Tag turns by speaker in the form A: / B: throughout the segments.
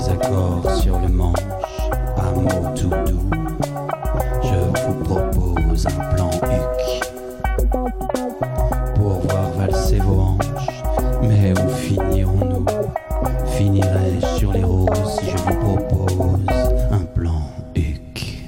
A: des accords sur le manche, un mot tout doux. Je vous propose un plan huc pour voir valser vos hanches. Mais où finirons-nous? Finirai-je sur les roses si je vous propose un plan huc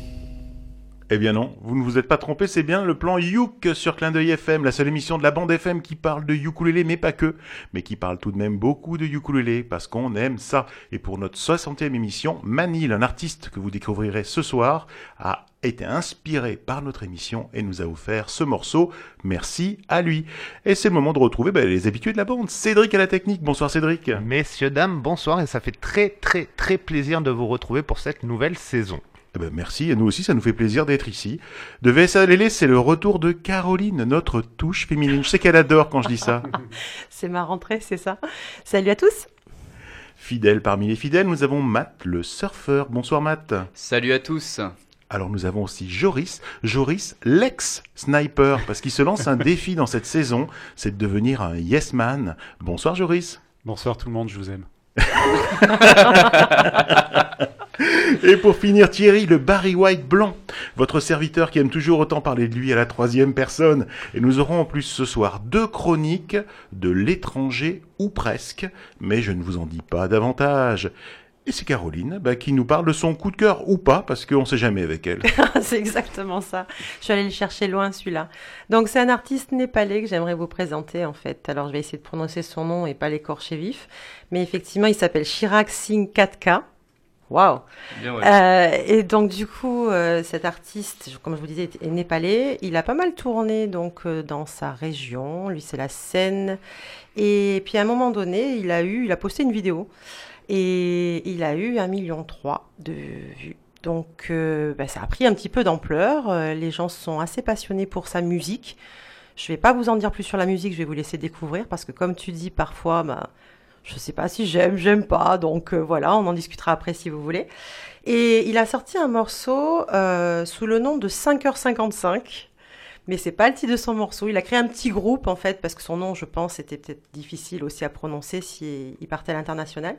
B: Eh bien non, vous ne vous êtes pas trompé, c'est bien le plan Youk sur Clin d'œil FM, la seule émission de la bande FM qui parle de ukulélé, mais pas que, mais qui parle tout de même beaucoup de ukulélé, parce qu'on aime ça. Et pour notre 60e émission, Manil, un artiste que vous découvrirez ce soir, a été inspiré par notre émission et nous a offert ce morceau. Merci à lui. Et c'est le moment de retrouver ben, les habitués de la bande. Cédric à la technique. Bonsoir Cédric.
C: Messieurs, dames, bonsoir et ça fait très très très plaisir de vous retrouver pour cette nouvelle saison.
B: Eh ben, merci, et nous aussi, ça nous fait plaisir d'être ici. De VSA Lélé, c'est le retour de Caroline, notre touche féminine. Je sais qu'elle adore quand je dis ça.
D: C'est ma rentrée, c'est ça. Salut à tous.
B: Fidèle parmi les fidèles, nous avons Matt, le surfeur. Bonsoir Matt.
E: Salut à tous.
B: Alors nous avons aussi Joris, Joris l'ex-sniper, parce qu'il se lance un défi dans cette saison, c'est de devenir un yes man. Bonsoir Joris.
F: Bonsoir tout le monde, je vous aime.
B: Et pour finir, Thierry, le Barry White blanc, votre serviteur qui aime toujours autant parler de lui à la troisième personne. Et nous aurons en plus ce soir deux chroniques de l'étranger ou presque, mais je ne vous en dis pas davantage. Et c'est Caroline bah, qui nous parle de son coup de cœur ou pas, parce qu'on ne sait jamais avec elle.
D: c'est exactement ça. Je suis allée le chercher loin celui-là. Donc c'est un artiste népalais que j'aimerais vous présenter en fait. Alors je vais essayer de prononcer son nom et pas l'écorcher vif. Mais effectivement, il s'appelle Chirag Singh Katka. Waouh
E: Bien, ouais.
D: Euh, Et donc du coup, euh, cet artiste, comme je vous disais, est népalais. Il a pas mal tourné donc euh, dans sa région. Lui, c'est la Seine. Et puis à un moment donné, il a eu, il a posté une vidéo et il a eu un million trois de vues. Donc euh, bah, ça a pris un petit peu d'ampleur. Les gens sont assez passionnés pour sa musique. Je vais pas vous en dire plus sur la musique. Je vais vous laisser découvrir parce que comme tu dis parfois, bah, je sais pas si j'aime, j'aime pas. Donc euh, voilà, on en discutera après si vous voulez. Et il a sorti un morceau euh, sous le nom de 5h55. Mais c'est pas le titre de son morceau. Il a créé un petit groupe en fait parce que son nom, je pense, était peut-être difficile aussi à prononcer si il partait à l'international.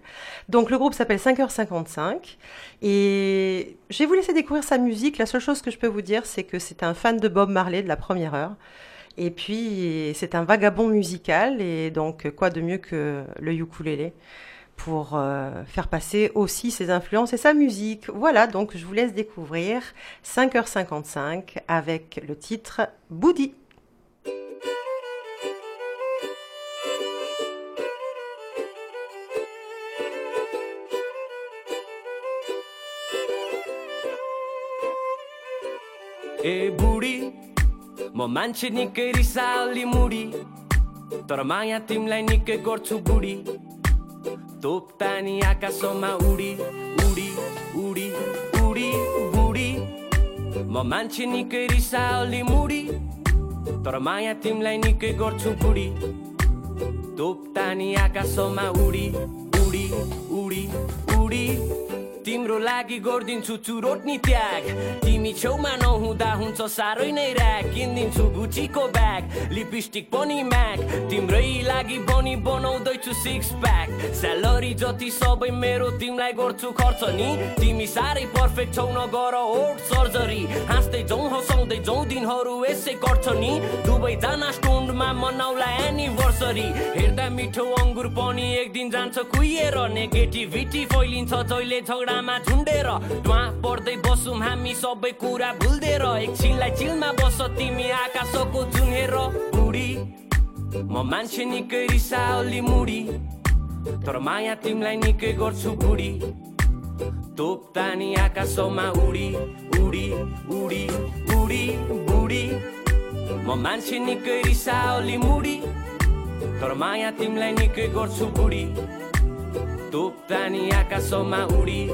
D: Donc le groupe s'appelle 5h55 et je vais vous laisser découvrir sa musique. La seule chose que je peux vous dire, c'est que c'est un fan de Bob Marley de la première heure. Et puis, c'est un vagabond musical, et donc quoi de mieux que le ukulélé pour euh, faire passer aussi ses influences et sa musique. Voilà, donc je vous laisse découvrir 5h55 avec le titre Boudi.
G: Boudi म मान्छे निकै रिसाली मुडी तर माया तिमीलाई निकै गर्छु बुढी तोप्तानी आकाशमा उडी उडी उडी उडी बुढी म मान्छे निकै रिसाली मुडी तर माया तिमीलाई निकै गर्छु बुढी तोप्तानी आकाशमा उडी उडी उडी उडी तिम्रो लागि गरिदिन्छु चुरोट नि त्याग तिमी छेउमा नहुँदा हुन्छ साह्रै नै ऱ्याक। किनिदिन्छु गुचीको ब्याग लिपस्टिक पनि म्याक। तिम्रै लागि बनी बनाउँदैछु सिक्स प्याक स्यालेरी जति सबै मेरो तिमीलाई गर्छु खर्च नि। तिमी साह्रै पर्फेक्ट छौ नगर ओट सर्जरी। हाँस्दै जाउँ हँसाउँदै जाउँ दिनहरू यसै गर्छ नि। दुवैजना स्टोन्डमा मनाउला एनिभर्सरी हेर्दा मिठो अङ्गुर पनि एक दिन जान्छ कुहिएर नेगेटिभिटी फैलिन्छ जहिले झगडामा झुन्डेर धुवा पर्दै बसौँ हामी सबै कुरा भुल्देर। एकछिनलाई चिलमा बस तिमी आकाशको चुनेर। बुढी म मान्छे निकै रिसाली मुडी तर माया तिमीलाई निकै गर्छु बुढी। तोप्तानी आकाशमा उडी उडी उडी उडी बुढी। म मान्छे निकै रिसाली मुडी तर माया तिमीलाई निकै गर्छु बुढी। Tuptaniaka soma uri,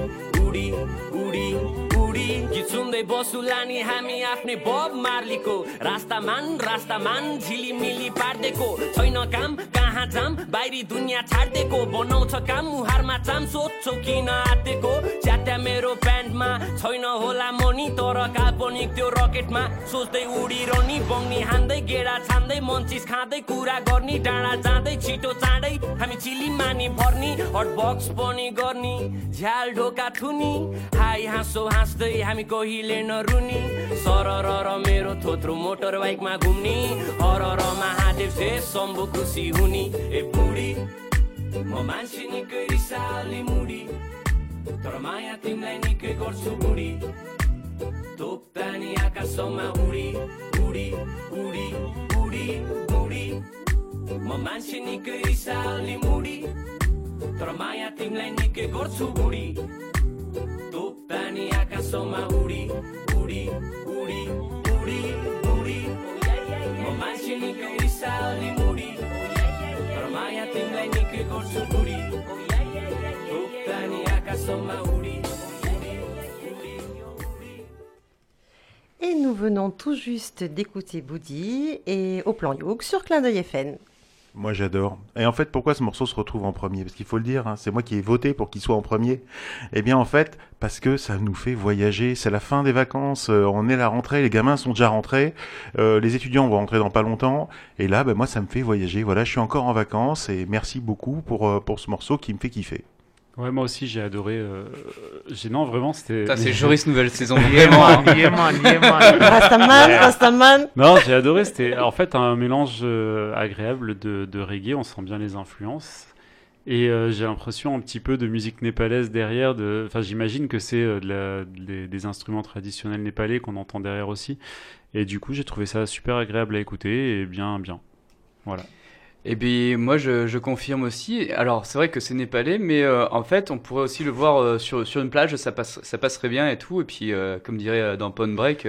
G: uri, uri. गीत सुन्दै बसुला नि हामी आफ्नै बब मार्लीको। रास्तामान रास्तामान झिलिमिली पार्देको। छैन काम कहाँ जाम बाहिरी दुनियाँ छाड्देको। बनाउँछ काम मुहारमा चाम सोध्छौ किन आँटेको च्याट्या मेरो प्यान्टमा छैन होला मनी तर काल्पनिक त्यो रकेटमा सोच्दै उडिरहने। बङ्नी हान्दै गेडा छान्दै मन्चिस खाँदै कुरा गर्ने डाँडा जाँदै छिटो चाँडै हामी चिली मानी भर्नी। हट बक्स पनि गर्ने झ्याल ढोका थुनी। हाई हाँसो हाँस्दै हामी कहिले नरुनी? सरर र मेरो थोत्रो मोटर बाइकमा घुम्ने। हर र महादेव से सम्भो खुसी हुने। ए बुढी म मान्छे निकै रिसाले मुडी। तर माया तिमीलाई निकै गर्छु बुढी। तोप्दा नि आकाशमा उडी। उडी उडी उडी उडी। म मान्छे निकै रिसाले मुडी। तर माया तिमीलाई निकै गर्छु बुढी।
D: Et nous venons tout juste d'écouter Boudi et au plan Youk sur Clin d'œil FN.
B: Moi j'adore. Et en fait, pourquoi ce morceau se retrouve en premier? Parce qu'il faut le dire, hein, c'est moi qui ai voté pour qu'il soit en premier. Eh bien en fait, parce que ça nous fait voyager. C'est la fin des vacances, euh, on est la rentrée, les gamins sont déjà rentrés, euh, les étudiants vont rentrer dans pas longtemps. Et là, ben, moi ça me fait voyager. Voilà, je suis encore en vacances et merci beaucoup pour, euh, pour ce morceau qui me fait kiffer.
E: Ouais, moi aussi j'ai adoré. euh, j'ai- Non, vraiment, c'était.
F: Putain, c'est Joris nouvelle saison. Vraiment.
C: Yéman, Yéman.
D: Rastaman, Rastaman.
E: Non, j'ai adoré. C'était en fait un mélange euh, agréable de, de reggae. On sent bien les influences. Et euh, j'ai l'impression un petit peu de musique népalaise derrière. De... Enfin, j'imagine que c'est euh, de la- des, des instruments traditionnels népalais qu'on entend derrière aussi. Et du coup, j'ai trouvé ça super agréable à écouter et bien, bien. Voilà.
F: Et bien, moi, je, je confirme aussi. Alors, c'est vrai que c'est népalais, mais euh, en fait, on pourrait aussi le voir euh, sur, sur une plage, ça, passe, ça passerait bien et tout. Et puis, euh, comme dirait dans Pond Break,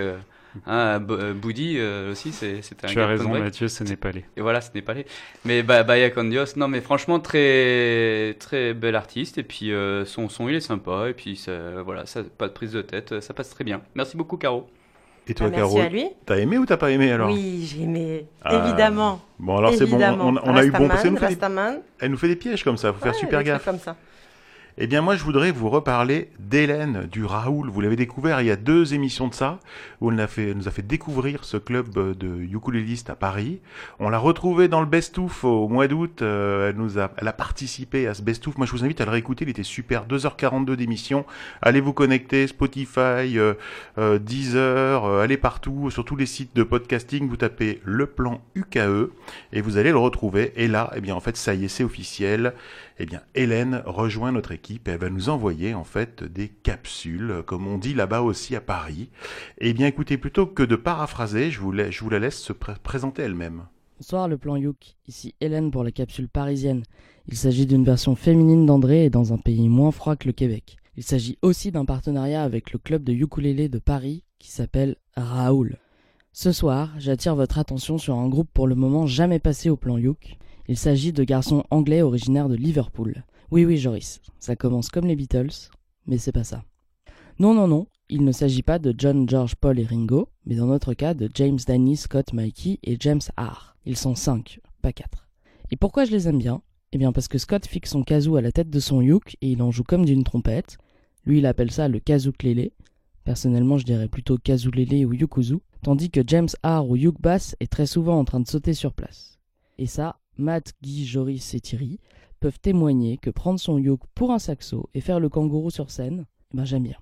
F: hein, Boudi aussi, c'est c'est un
E: tu as raison. Mathieu, c'est népalais.
F: Et voilà, ce népalais. Mais bah, Baya non, mais franchement, très, très bel artiste. Et puis, son son, il est sympa. Et puis, ça, voilà, ça, pas de prise de tête, ça passe très bien. Merci beaucoup, Caro.
B: Et toi,
D: Ah, merci
B: Caro,
D: à lui.
B: t'as aimé ou t'as pas aimé alors
D: Oui, j'ai aimé.
B: Ah,
D: Évidemment.
B: Bon alors c'est bon, on,
D: Évidemment.
B: on a eu bon.
D: Rastaman,
B: parce qu'elle nous fait des-
D: Rastaman.
B: Elle nous fait des pièges comme ça, faut faire
D: Ouais,
B: super
D: des trucs
B: gaffe.
D: comme ça.
B: Eh bien, moi, je voudrais vous reparler d'Hélène du Raoul. Vous l'avez découvert il y a deux émissions de ça, où elle nous a fait découvrir ce club euh, de ukulélistes à Paris. On l'a retrouvée dans le Best-of au mois d'août. euh, elle, a, participé à ce Best-of. Moi, je vous invite à le réécouter. Il était super. 2h42 d'émission. Allez vous connecter. Spotify, euh, Deezer, allez partout. Sur tous les sites de podcasting, vous tapez le plan UKE et vous allez le retrouver. Et là, eh bien, en fait, ça y est, c'est officiel eh bien, Hélène rejoint notre équipe et elle va nous envoyer en fait des capsules, comme on dit là-bas aussi à Paris. Eh bien, écoutez, plutôt que de paraphraser, je vous, la- laisse se pré- présenter elle-même.
H: Bonsoir le plan Youk, ici Hélène pour la capsule parisienne. Il s'agit d'une version féminine d'André et dans un pays moins froid que le Québec. Il s'agit aussi d'un partenariat avec le club de ukulélé de Paris qui s'appelle Raoul. Ce soir, j'attire votre attention sur un groupe pour le moment jamais passé au plan Youk. Il s'agit de garçons anglais originaires de Liverpool. Oui oui Joris, ça commence comme les Beatles, mais c'est pas ça. Non non non, il ne s'agit pas de John, George, Paul et Ringo, mais dans notre cas de James, Danny, Scott, Mikey et James R. Ils sont cinq, pas quatre. Et pourquoi je les aime bien? Eh bien parce que Scott fixe son kazoo à la tête de son yuk et il en joue comme d'une trompette. Lui il appelle ça le kazoo-clélé. Personnellement je dirais plutôt kazoo-lélé ou yukuzu. Tandis que James R ou yuk bass est très souvent en train de sauter sur place. Et ça, Matt, Guy, Joris et Thierry peuvent témoigner que prendre son yuk pour un saxo et faire le kangourou sur scène, ben j'aime bien.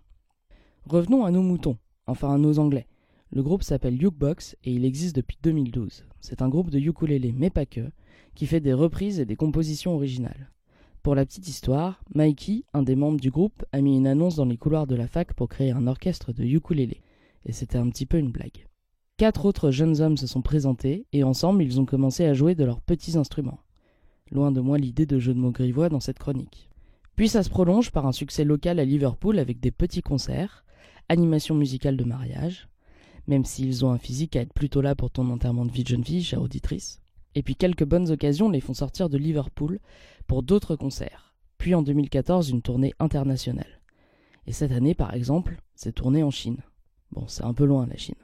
H: Revenons à nos moutons, enfin à nos anglais. Le groupe s'appelle Jukebox et il existe depuis 2012. C'est un groupe de ukulélé, mais pas que, qui fait des reprises et des compositions originales. Pour la petite histoire, Mikey, un des membres du groupe, a mis une annonce dans les couloirs de la fac pour créer un orchestre de ukulélé. Et c'était un petit peu une blague. Quatre autres jeunes hommes se sont présentés et ensemble ils ont commencé à jouer de leurs petits instruments. Loin de moi l'idée de jeu de mots grivois dans cette chronique. Puis ça se prolonge par un succès local à Liverpool avec des petits concerts, animation musicale de mariage, même s'ils ont un physique à être plutôt là pour ton enterrement de vie de jeune fille, chère auditrice. Et puis quelques bonnes occasions les font sortir de Liverpool pour d'autres concerts, puis en 2014 une tournée internationale. Et cette année, par exemple, c'est tourné en Chine. Bon, c'est un peu loin la Chine.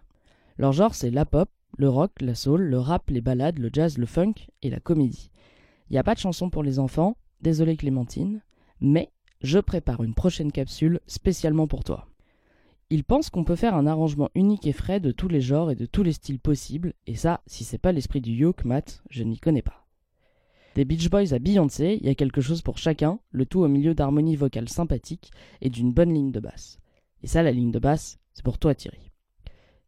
H: Leur genre, c'est la pop, le rock, la soul, le rap, les ballades, le jazz, le funk et la comédie. Il n'y a pas de chanson pour les enfants, désolé Clémentine, mais je prépare une prochaine capsule spécialement pour toi. Ils pensent qu'on peut faire un arrangement unique et frais de tous les genres et de tous les styles possibles, et ça, si c'est pas l'esprit du yoke, Matt, je n'y connais pas. Des Beach Boys à Beyoncé, il y a quelque chose pour chacun, le tout au milieu d'harmonies vocales sympathiques et d'une bonne ligne de basse. Et ça, la ligne de basse, c'est pour toi Thierry.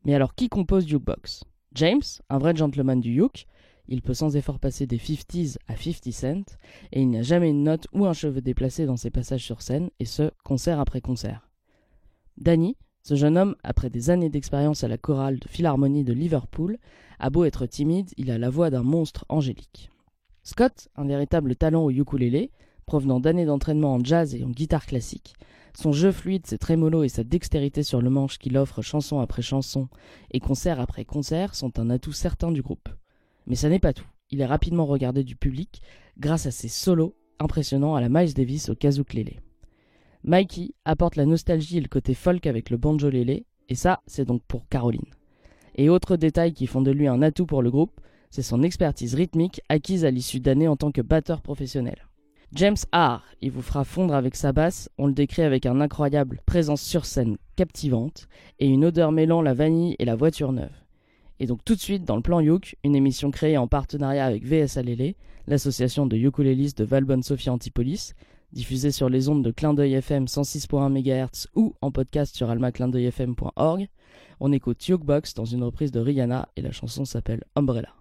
H: Mais alors qui compose Jukebox? James, un vrai gentleman du Yoke, il peut sans effort passer des 50s à 50 cents, et il n'y a jamais une note ou un cheveu déplacé dans ses passages sur scène, et ce, concert après concert. Danny, ce jeune homme, après des années d'expérience à la chorale de Philharmonie de Liverpool, a beau être timide, il a la voix d'un monstre angélique. Scott, un véritable talent au ukulélé, provenant d'années d'entraînement en jazz et en guitare classique, son jeu fluide, ses trémolos et sa dextérité sur le manche qu'il offre chanson après chanson et concert après concert sont un atout certain du groupe. Mais ça n'est pas tout. Il est rapidement regardé du public grâce à ses solos impressionnants à la Miles Davis au kazooklélé. Mikey apporte la nostalgie et le côté folk avec le banjo-lélé, et ça, c'est donc pour Caroline. Et autres détails qui font de lui un atout pour le groupe, c'est son expertise rythmique acquise à l'issue d'années en tant que batteur professionnel. James R, il vous fera fondre avec sa basse, on le décrit avec un incroyable présence sur scène captivante et une odeur mêlant la vanille et la voiture neuve. Et donc tout de suite dans le plan Youk, une émission créée en partenariat avec VS l'association de ukulélistes de Valbonne-Sophie Antipolis, diffusée sur les ondes de Clin d'œil FM 106.1 MHz ou en podcast sur almaclindeuilfm.org. On écoute Yukebox dans une reprise de Rihanna et la chanson s'appelle Umbrella.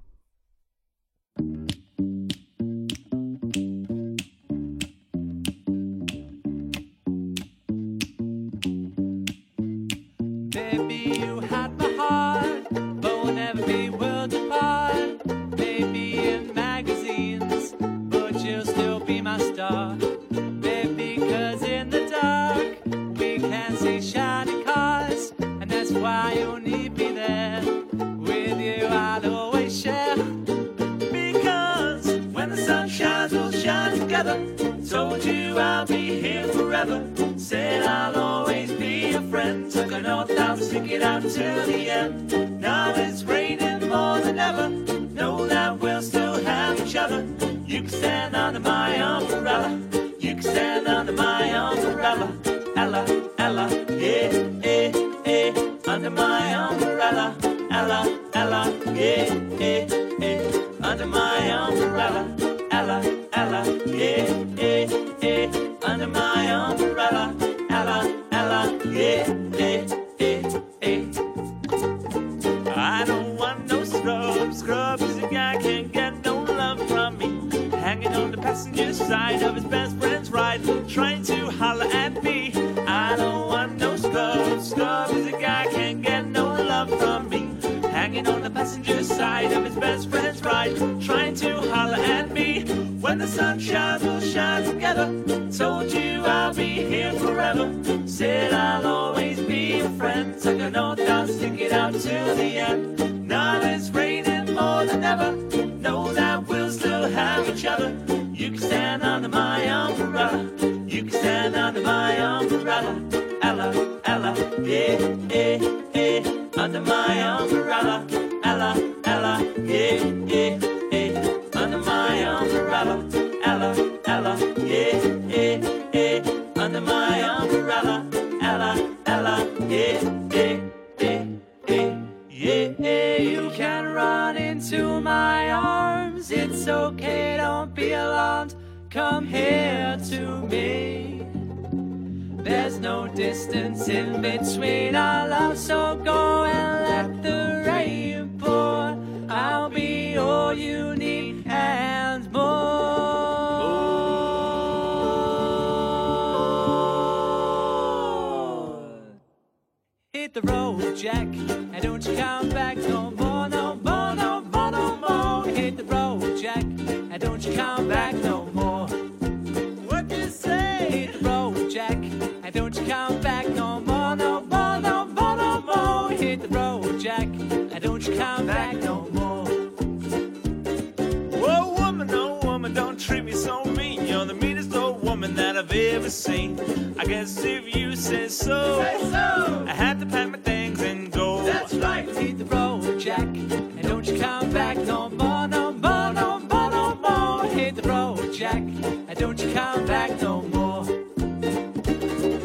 I: Said I'll always be your friend. Took an oath, I'll stick it out to the end. Now it's raining more than ever. Know that we'll still have each other. You can stand under my umbrella. You can stand under my umbrella. Ella, Ella, yeah, yeah, yeah. Under my umbrella. Ella, Ella, yeah, yeah, yeah. Under my umbrella. Passenger side of his best friend's ride, trying to holler at me. I don't want no scrub. Scrub is a guy can't get no love from me. Hanging on the passenger side of his best friend's ride, trying to holler at me. When the sun shines, we'll shine together. Told you I'll be here forever. Said I'll always be your friend. Took a oath, I'll stick it out to the end. Now it's raining more than ever. Know that we'll still have each other. You can stand under my umbrella. You can stand under my umbrella. Ella, Ella, yeah, yeah, yeah. Under my umbrella. Ella, Ella, yeah, yeah, yeah. Under my umbrella. Ella, Ella, yeah, yeah, yeah. Under my umbrella. Ella, Ella, yeah, yeah, yeah, yeah. Yeah, you can run into my arms. It's okay, don't be alarmed. Come here to me. There's no distance in between our love, so go and let the rain pour. I'll be all you need and more. Hit the road, Jack, and don't you come back no more, you come back no more. What you say? Hit the road, Jack, and don't you come back no more, no more, no more, no more. Hit the road, Jack, and don't you come back no more. Whoa, woman, oh woman, don't treat me so mean. You're the meanest old woman that I've ever seen. I guess if you you say so. I had to pack my things and go. That's right. Hit the road, Jack. Come back no more.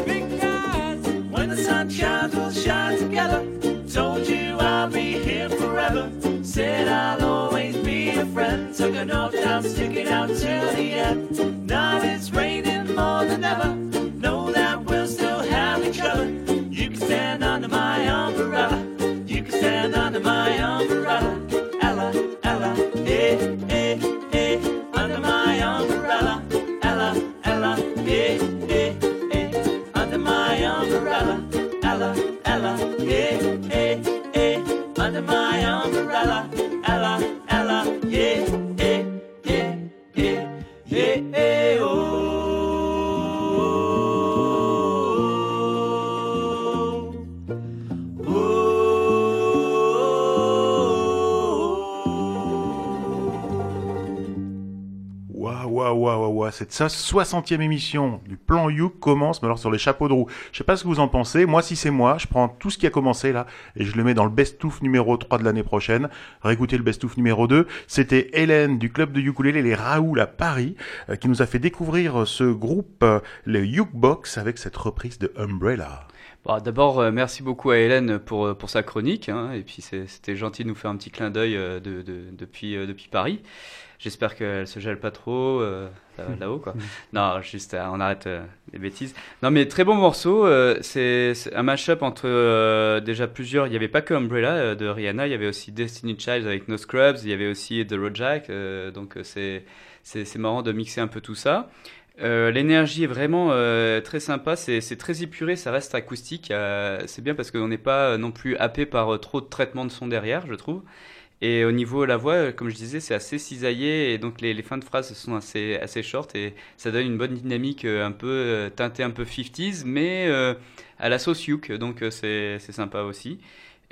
I: Because when the sun shines, we'll shine together. Told you I'll be here forever. Said I'll always be a friend. Took an oath, I'm sticking out till the end. Now it's raining more than ever.
B: Cette 60e émission du plan You commence, mais alors sur les chapeaux de roue. Je sais pas ce que vous en pensez. Moi, si c'est moi, je prends tout ce qui a commencé là et je le mets dans le best-of numéro 3 de l'année prochaine. Réécoutez le best-of numéro 2. C'était Hélène du club de ukulélé Les Raoul à Paris euh, qui nous a fait découvrir euh, ce groupe, euh, le Ukebox, avec cette reprise de Umbrella.
F: D'abord, euh, merci beaucoup à Hélène pour, pour sa chronique. hein, et puis, c'était gentil de nous faire un petit clin d'œil de, de- depuis, depuis Paris. J'espère qu'elle se gèle pas trop euh, là- là-haut. quoi. Non, juste, euh, on arrête euh, les bêtises. Non, mais très bon morceau. euh, c'est un mashup entre euh, déjà plusieurs. Il n'y avait pas que Umbrella de Rihanna. Il y avait aussi Destiny Child avec No Scrubs. Il y avait aussi The Road Jack. euh, donc, c'est c'est c'est marrant de mixer un peu tout ça. Euh, L'énergie est vraiment euh, très sympa, c'est c'est très épuré, ça reste acoustique. euh, c'est bien parce qu'on n'est pas non plus happé par trop de traitement de son derrière, je trouve. Et au niveau de la voix, euh, comme je disais, c'est assez cisaillé et donc les, fins de phrases sont assez, assez short et ça donne une bonne dynamique euh, un peu euh, teintée un peu 50s, mais à la sauce Youk, donc c'est sympa aussi.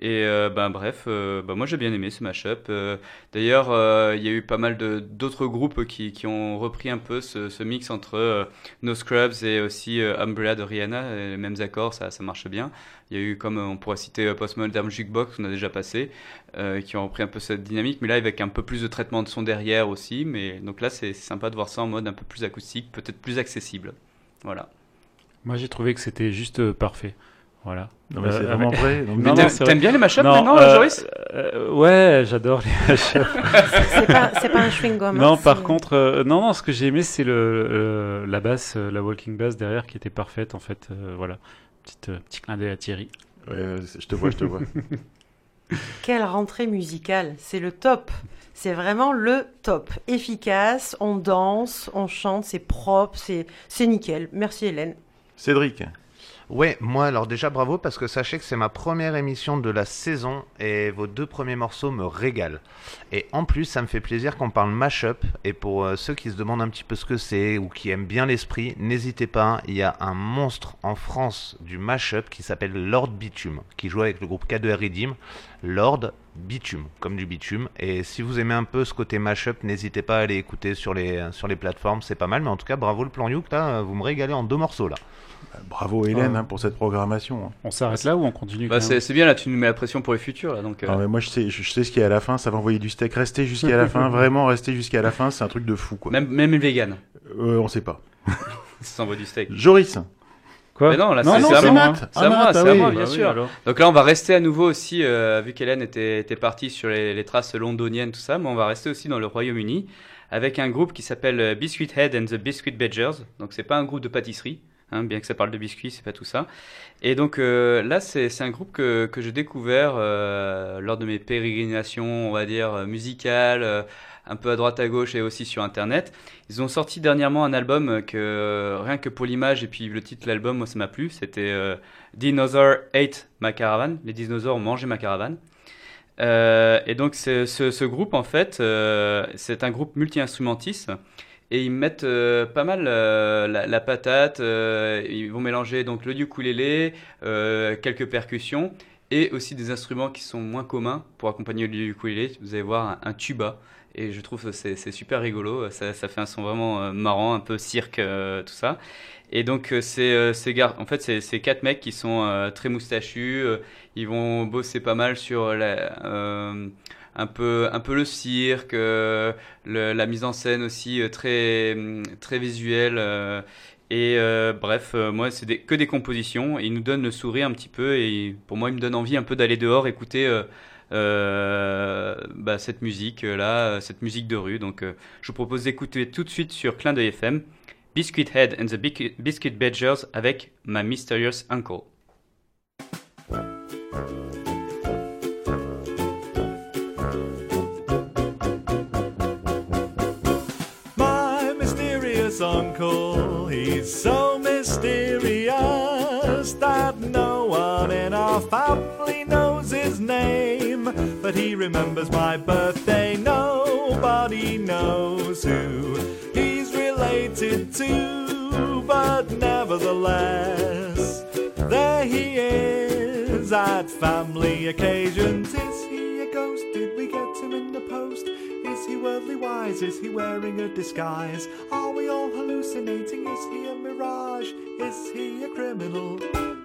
F: Et euh, ben bref, euh, ben moi j'ai bien aimé ce mashup. Euh, D'ailleurs, euh, il y a eu pas mal d'autres groupes qui, qui ont repris un peu ce, mix entre euh, No Scrubs et aussi Umbrella de Rihanna, les mêmes accords, ça, ça marche bien. Il y a eu comme on pourrait citer euh, Postmodern Jukebox, qu'on a déjà passé, qui ont repris un peu cette dynamique, mais là avec un peu plus de traitement de son derrière aussi. Mais donc là c'est sympa de voir ça en mode un peu plus acoustique, peut-être plus accessible. Voilà.
E: Moi, j'ai trouvé que c'était juste parfait. Voilà.
B: Non, mais c'est
E: Euh,
B: vraiment vrai. Donc,
E: Non,
F: Mais
E: non,
F: t'aimes- bien les mashups
E: Non,
F: maintenant,
E: euh,
F: Joris
E: euh, Ouais, j'adore les mashups.
D: C'est pas, c'est pas un chewing-gum.
E: non,
D: hein,
E: par
D: c'est-
E: contre, euh, non, non, ce que j'ai aimé, c'est le, le- la basse, euh, la walking bass derrière qui était parfaite, en fait. euh, voilà. Petite, euh, petit clin d'œil à Thierry.
B: Ouais, euh, je te vois, je te vois.
D: Quelle rentrée musicale, c'est le top. C'est vraiment le top. Efficace, on danse, on chante, c'est propre, c'est c'est nickel. Merci Hélène.
B: Cédric.
C: Ouais, moi alors déjà bravo parce que sachez que c'est ma première émission de la saison et vos deux premiers morceaux me régalent. Et en plus, ça me fait plaisir qu'on parle mashup et pour euh, ceux qui se demandent un petit peu ce que c'est ou qui aiment bien l'esprit, n'hésitez pas, il y a un monstre en France du mashup qui s'appelle Lord Bitume qui joue avec le groupe K2R Redeem. Lord Bitume, comme du bitume. Et si vous aimez un peu ce côté mashup, n'hésitez pas à aller écouter sur les, sur les plateformes, c'est pas mal. Mais en tout cas, bravo le plan Youk, là, vous me régalez en deux morceaux là.
B: Bravo Hélène
E: Ah.
B: hein, pour cette programmation. hein.
E: On s'arrête là ou on continue
F: Bah, c'est bien là, tu nous mets la pression pour le futur là, donc. euh,
B: Ah, mais moi je sais, je, je sais ce qu'il y a à la fin, ça va envoyer du steak. Restez jusqu'à la fin, vraiment restez jusqu'à la fin, c'est un truc de fou quoi.
F: Même même les vegan,
B: Euh, on sait pas.
F: ça envoie du steak.
B: Joris.
E: Quoi
F: Mais non, là, c'est à moi.
E: Matt.
F: C'est à moi,
B: Matt,
F: c'est à
B: oui.
F: moi, bien
E: oui,
F: sûr.
E: alors.
F: Donc là, on va rester à nouveau aussi, euh, vu qu'Hélène était, était partie sur les, les traces londoniennes, tout ça, mais on va rester aussi dans le Royaume-Uni avec un groupe qui s'appelle euh, Biscuit Head and the Biscuit Badgers. Donc c'est pas un groupe de pâtisserie, hein, bien que ça parle de biscuits, c'est pas tout ça. Et donc euh, là, c'est un groupe que, que j'ai découvert euh, lors de mes pérégrinations, on va dire, euh, musicales, un peu à droite à gauche et aussi sur Internet. Ils ont sorti dernièrement un album que rien que pour l'image et puis le titre de l'album, moi ça m'a plu. C'était Dinosaur Ate My Caravan. Les dinosaures ont mangé ma caravane. Et donc ce, groupe en fait, c'est un groupe multi-instrumentiste et ils mettent euh, pas mal euh, la, la patate. euh, ils vont mélanger donc le ukulélé, euh, quelques percussions et aussi des instruments qui sont moins communs pour accompagner le ukulélé. Vous allez voir un, tuba et je trouve que c'est super rigolo. Ça, ça fait un son vraiment euh, marrant, un peu cirque, euh, tout ça. Et donc c'est en fait c'est quatre mecs qui sont très moustachus. ils vont bosser pas mal sur la, un peu un peu le cirque, euh, la mise en scène aussi euh, très hum, très visuelle. euh, et bref, moi c'est que des compositions. Ils nous donnent le sourire un petit peu et pour moi ils me donnent envie un peu d'aller dehors écouter. bah, cette musique là, cette musique de rue. Donc, je vous propose d'écouter tout de suite sur Clin d'œil FM Biscuit Head and the Biscuit Badgers avec My Mysterious Uncle.
J: Uncle, he's so mysterious that no one in our family knows his name. But he remembers my birthday, nobody knows who he's related to. But nevertheless, there he is at family occasions. Post? Is he worldly wise? Is he wearing a disguise? Are we all hallucinating? Is he a mirage? Is he a criminal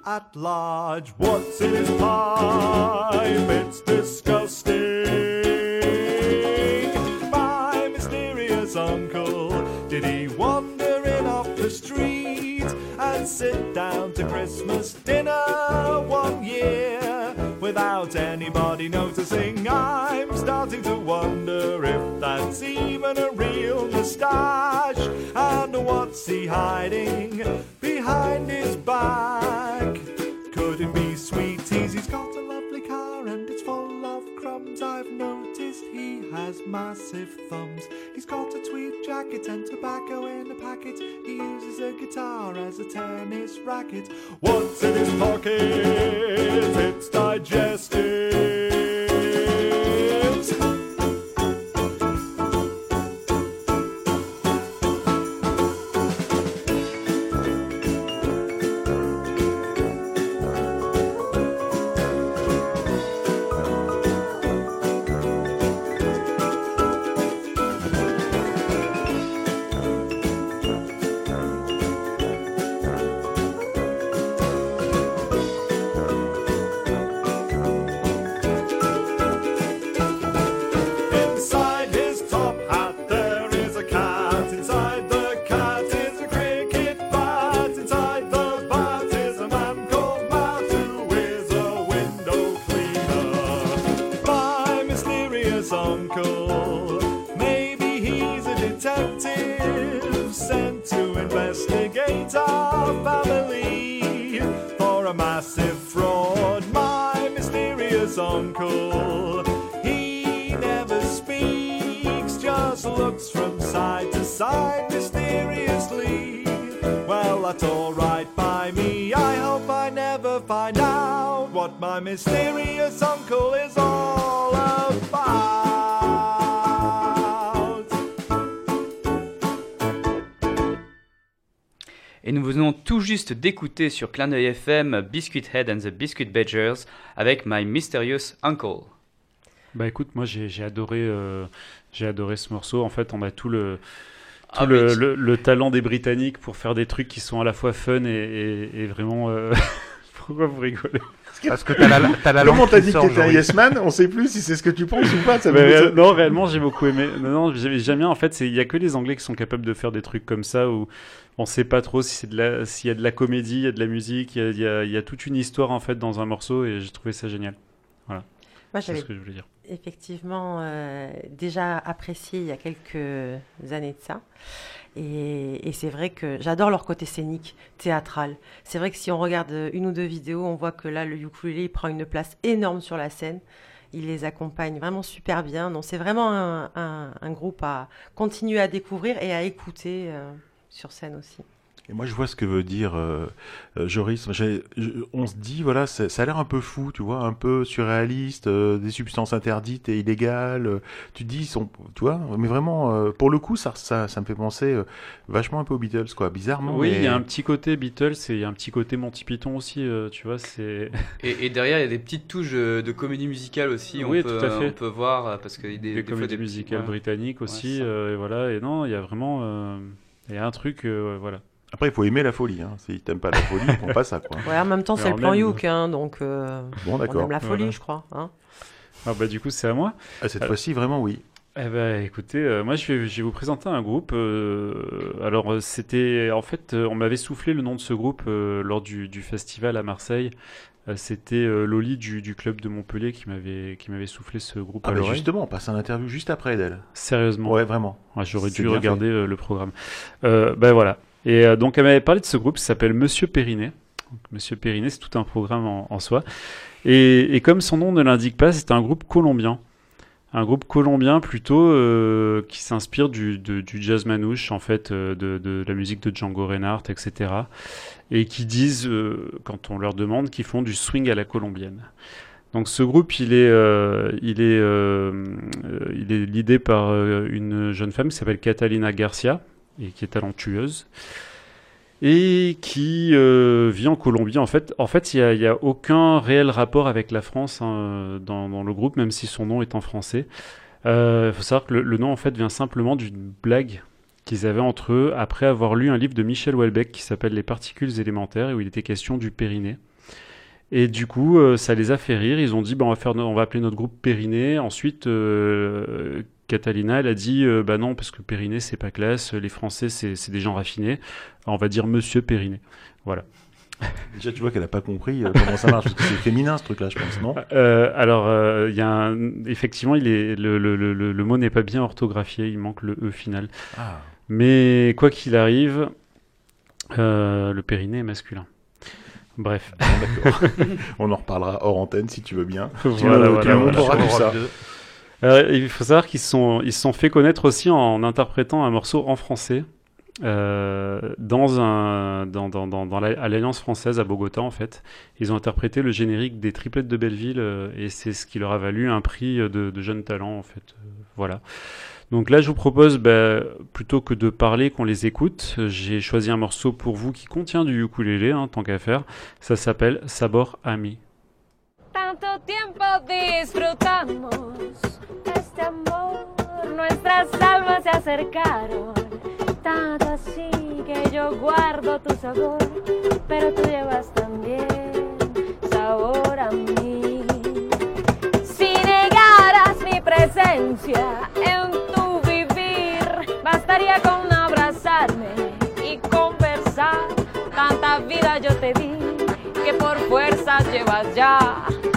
J: at large? What's in his pipe? It's disgusting. My mysterious uncle, did he wander in off the street and sit down to Christmas dinner one year without anybody noticing? I'm starting to wonder if that's even a real moustache. And what's he hiding behind his back? Could it be sweeties? He's got a lovely car and it's full of crumbs. I've noticed he has massive thumbs. He's got a tweed jacket and tobacco in a packet. He uses a guitar as a tennis racket. What's in his pocket? It's digestives. Mysterious uncle is all about.
F: Et nous venons tout juste d'écouter sur Clin d'œil FM Biscuit Head and the Biscuit Badgers avec My Mysterious Uncle.
E: Bah écoute, moi j'ai j'ai adoré, euh, j'ai adoré ce morceau. En fait, on a tout le, tout
F: Ah,
E: le,
F: mais-
E: le- le talent des Britanniques pour faire des trucs qui sont à la fois fun et, et- et vraiment. euh, Pourquoi vous rigolez?
C: Parce que t'as la, t'as la langue
B: Comment t'as dit que t'étais un yes man On sait plus si c'est ce que tu penses ou pas. Ça
E: Mais
B: me-
E: réel- non, réellement, j'ai beaucoup aimé. Non, non, bien. En fait, c'est- il y a que les Anglais qui sont capables de faire des trucs comme ça où on sait pas trop si c'est de la, s'il y a de la comédie, il y a de la musique, il y a, il y a- il y a toute une histoire en fait dans un morceau et j'ai trouvé ça génial. Voilà.
D: Moi,
E: C'est
D: j'avais
E: ce que je voulais dire.
D: effectivement euh, déjà apprécié il y a quelques années de ça. Et, c'est vrai que j'adore leur côté scénique, théâtral. C'est vrai que si on regarde une ou deux vidéos, on voit que là, le ukulélé prend une place énorme sur la scène. Il les accompagne vraiment super bien. Donc c'est vraiment un groupe à continuer à découvrir et à écouter euh, sur scène aussi.
B: Et moi, je vois ce que veut dire euh, euh, Joris. Je- on se dit, voilà, ça, ça a l'air un peu fou, tu vois, un peu surréaliste, euh, des substances interdites et illégales. euh, tu te dis, ils sont, tu vois, mais vraiment, euh, pour le coup, ça, ça, ça me fait penser euh, vachement un peu aux Beatles, quoi, bizarrement.
E: Oui,
B: mais-
E: il y a un petit côté Beatles et il y a un petit côté Monty Python aussi, euh, tu vois, c'est...
F: Et, et derrière, il y a des petites touches de comédie musicale aussi.
E: Oui,
F: on peut,
E: tout à fait.
F: On peut voir parce que des,
E: des,
F: des fois,
E: comédies
F: des-
E: musicales
F: ouais.
E: britanniques aussi, euh, et voilà, et non, il y a vraiment... euh, Il y a un truc, euh, voilà.
B: Après, il faut aimer la folie. Hein. Si t'aimes pas la folie, prends pas ça, quoi.
D: Ouais, en même temps, c'est le plan Youk, hein, donc euh,
B: Bon,
D: on aime la folie,
E: Voilà.
D: je crois. Hein.
E: Ah bah du coup, c'est à moi
B: Ah, cette
E: Euh,
B: fois-ci, vraiment, oui.
E: Eh ben, écoutez, euh, moi je vais, je vais vous présenter un groupe. euh, alors c'était, en fait, on m'avait soufflé le nom de ce groupe euh, lors du, du festival à Marseille. C'était euh, Loli du, du club de Montpellier qui m'avait, qui m'avait soufflé ce groupe
B: Ah,
E: à
B: bah, justement, on passe un interview juste après d'elle.
E: Sérieusement.
B: Ouais, vraiment.
E: Ouais, J'aurais dû regarder le programme. Euh, ben voilà. Et euh, donc elle m'avait parlé de ce groupe qui s'appelle Monsieur Périnet. Monsieur Périnet, c'est tout un programme en, soi. Et, comme son nom ne l'indique pas, c'est un groupe colombien. Un groupe colombien plutôt euh, qui s'inspire du, jazz manouche, en fait, euh, de, la musique de Django Reinhardt, etc. Et qui disent, quand on leur demande, qu'ils font du swing à la colombienne. Donc ce groupe, il est, il est, il est l'idée par une jeune femme qui s'appelle Catalina Garcia et qui est talentueuse et qui euh, vit en Colombie. En fait, en fait, il n'y a, aucun réel rapport avec la France hein, dans, le groupe, même si son nom est en français. Il faut savoir que le, nom en fait vient simplement d'une blague qu'ils avaient entre eux après avoir lu un livre de Michel Houellebecq qui s'appelle Les particules élémentaires et où il était question du périnée. Et du coup, euh, ça les a fait rire. Ils ont dit, bah, on, va faire, on va appeler notre groupe Périnée. Ensuite, euh, Catalina, elle a dit, euh, bah non, parce que Périnée, c'est pas classe. Les Français, c'est c'est des gens raffinés. On va dire Monsieur Périnée. Voilà.
B: Déjà, tu vois qu'elle a pas compris euh, comment ça marche, parce que c'est féminin, ce truc-là, je pense, non?
E: Euh, alors, euh, il y a un- effectivement, il est, le, le, le, le- le mot n'est pas bien orthographié. Il manque le E final.
B: Ah.
E: Mais quoi qu'il arrive, euh, le périnée est masculin. Bref.
B: Bon, D'accord. on en reparlera hors antenne, si tu veux bien.
E: Voilà,
B: Tu
E: voilà, voilà.
B: montreras tout ça.
C: 2.
E: Euh, il faut savoir qu'ils sont, ils se sont fait connaître aussi en interprétant un morceau en français euh, dans un, dans, dans, dans, dans l'Alliance française à Bogota en fait. Ils ont interprété le générique des triplettes de Belleville euh, et c'est ce qui leur a valu un prix de, de jeunes talents en fait. Euh, voilà. Donc là, je vous propose, bah, plutôt que de parler, qu'on les écoute. J'ai choisi un morceau pour vous qui contient du ukulélé, hein, tant qu'à faire. Ça s'appelle Sabor Ami.
K: Tanto tiempo disfrutamos este amor, nuestras almas se acercaron, tanto así que yo guardo tu sabor, pero tú llevas también sabor a mí. Si negaras mi presencia en tu vivir, bastaría con abrazarme y conversar. Tanta vida yo te di que por ジはじゃあ。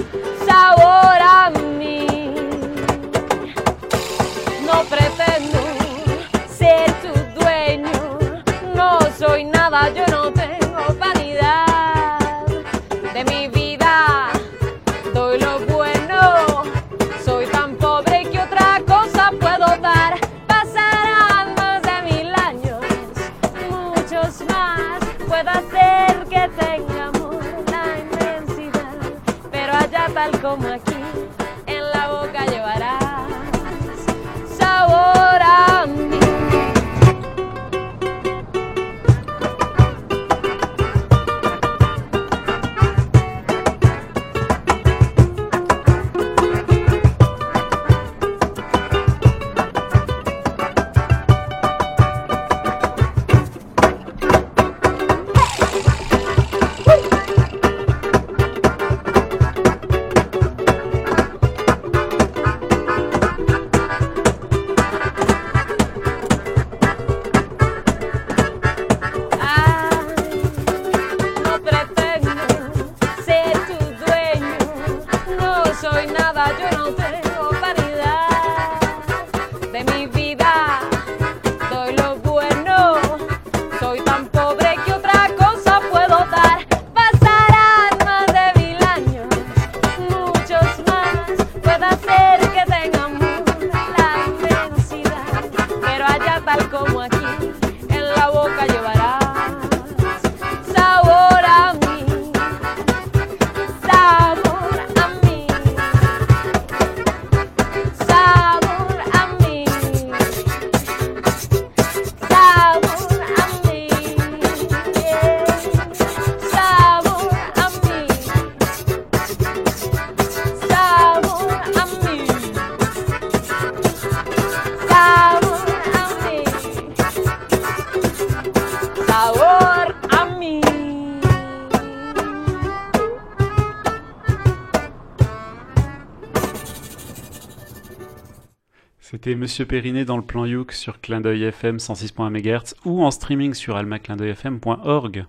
E: C'était Monsieur Périnet dans le plan Youk sur Clin d'œil FM 106.1 MHz ou en streaming sur almaclindeuilfm.org.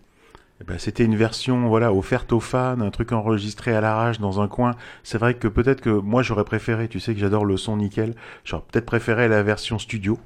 B: Eh ben, C'était une version voilà offerte aux fans, un truc enregistré à l'arrache dans un coin. C'est vrai que peut-être que moi j'aurais préféré, tu sais que j'adore le son nickel, j'aurais peut-être préféré la version studio.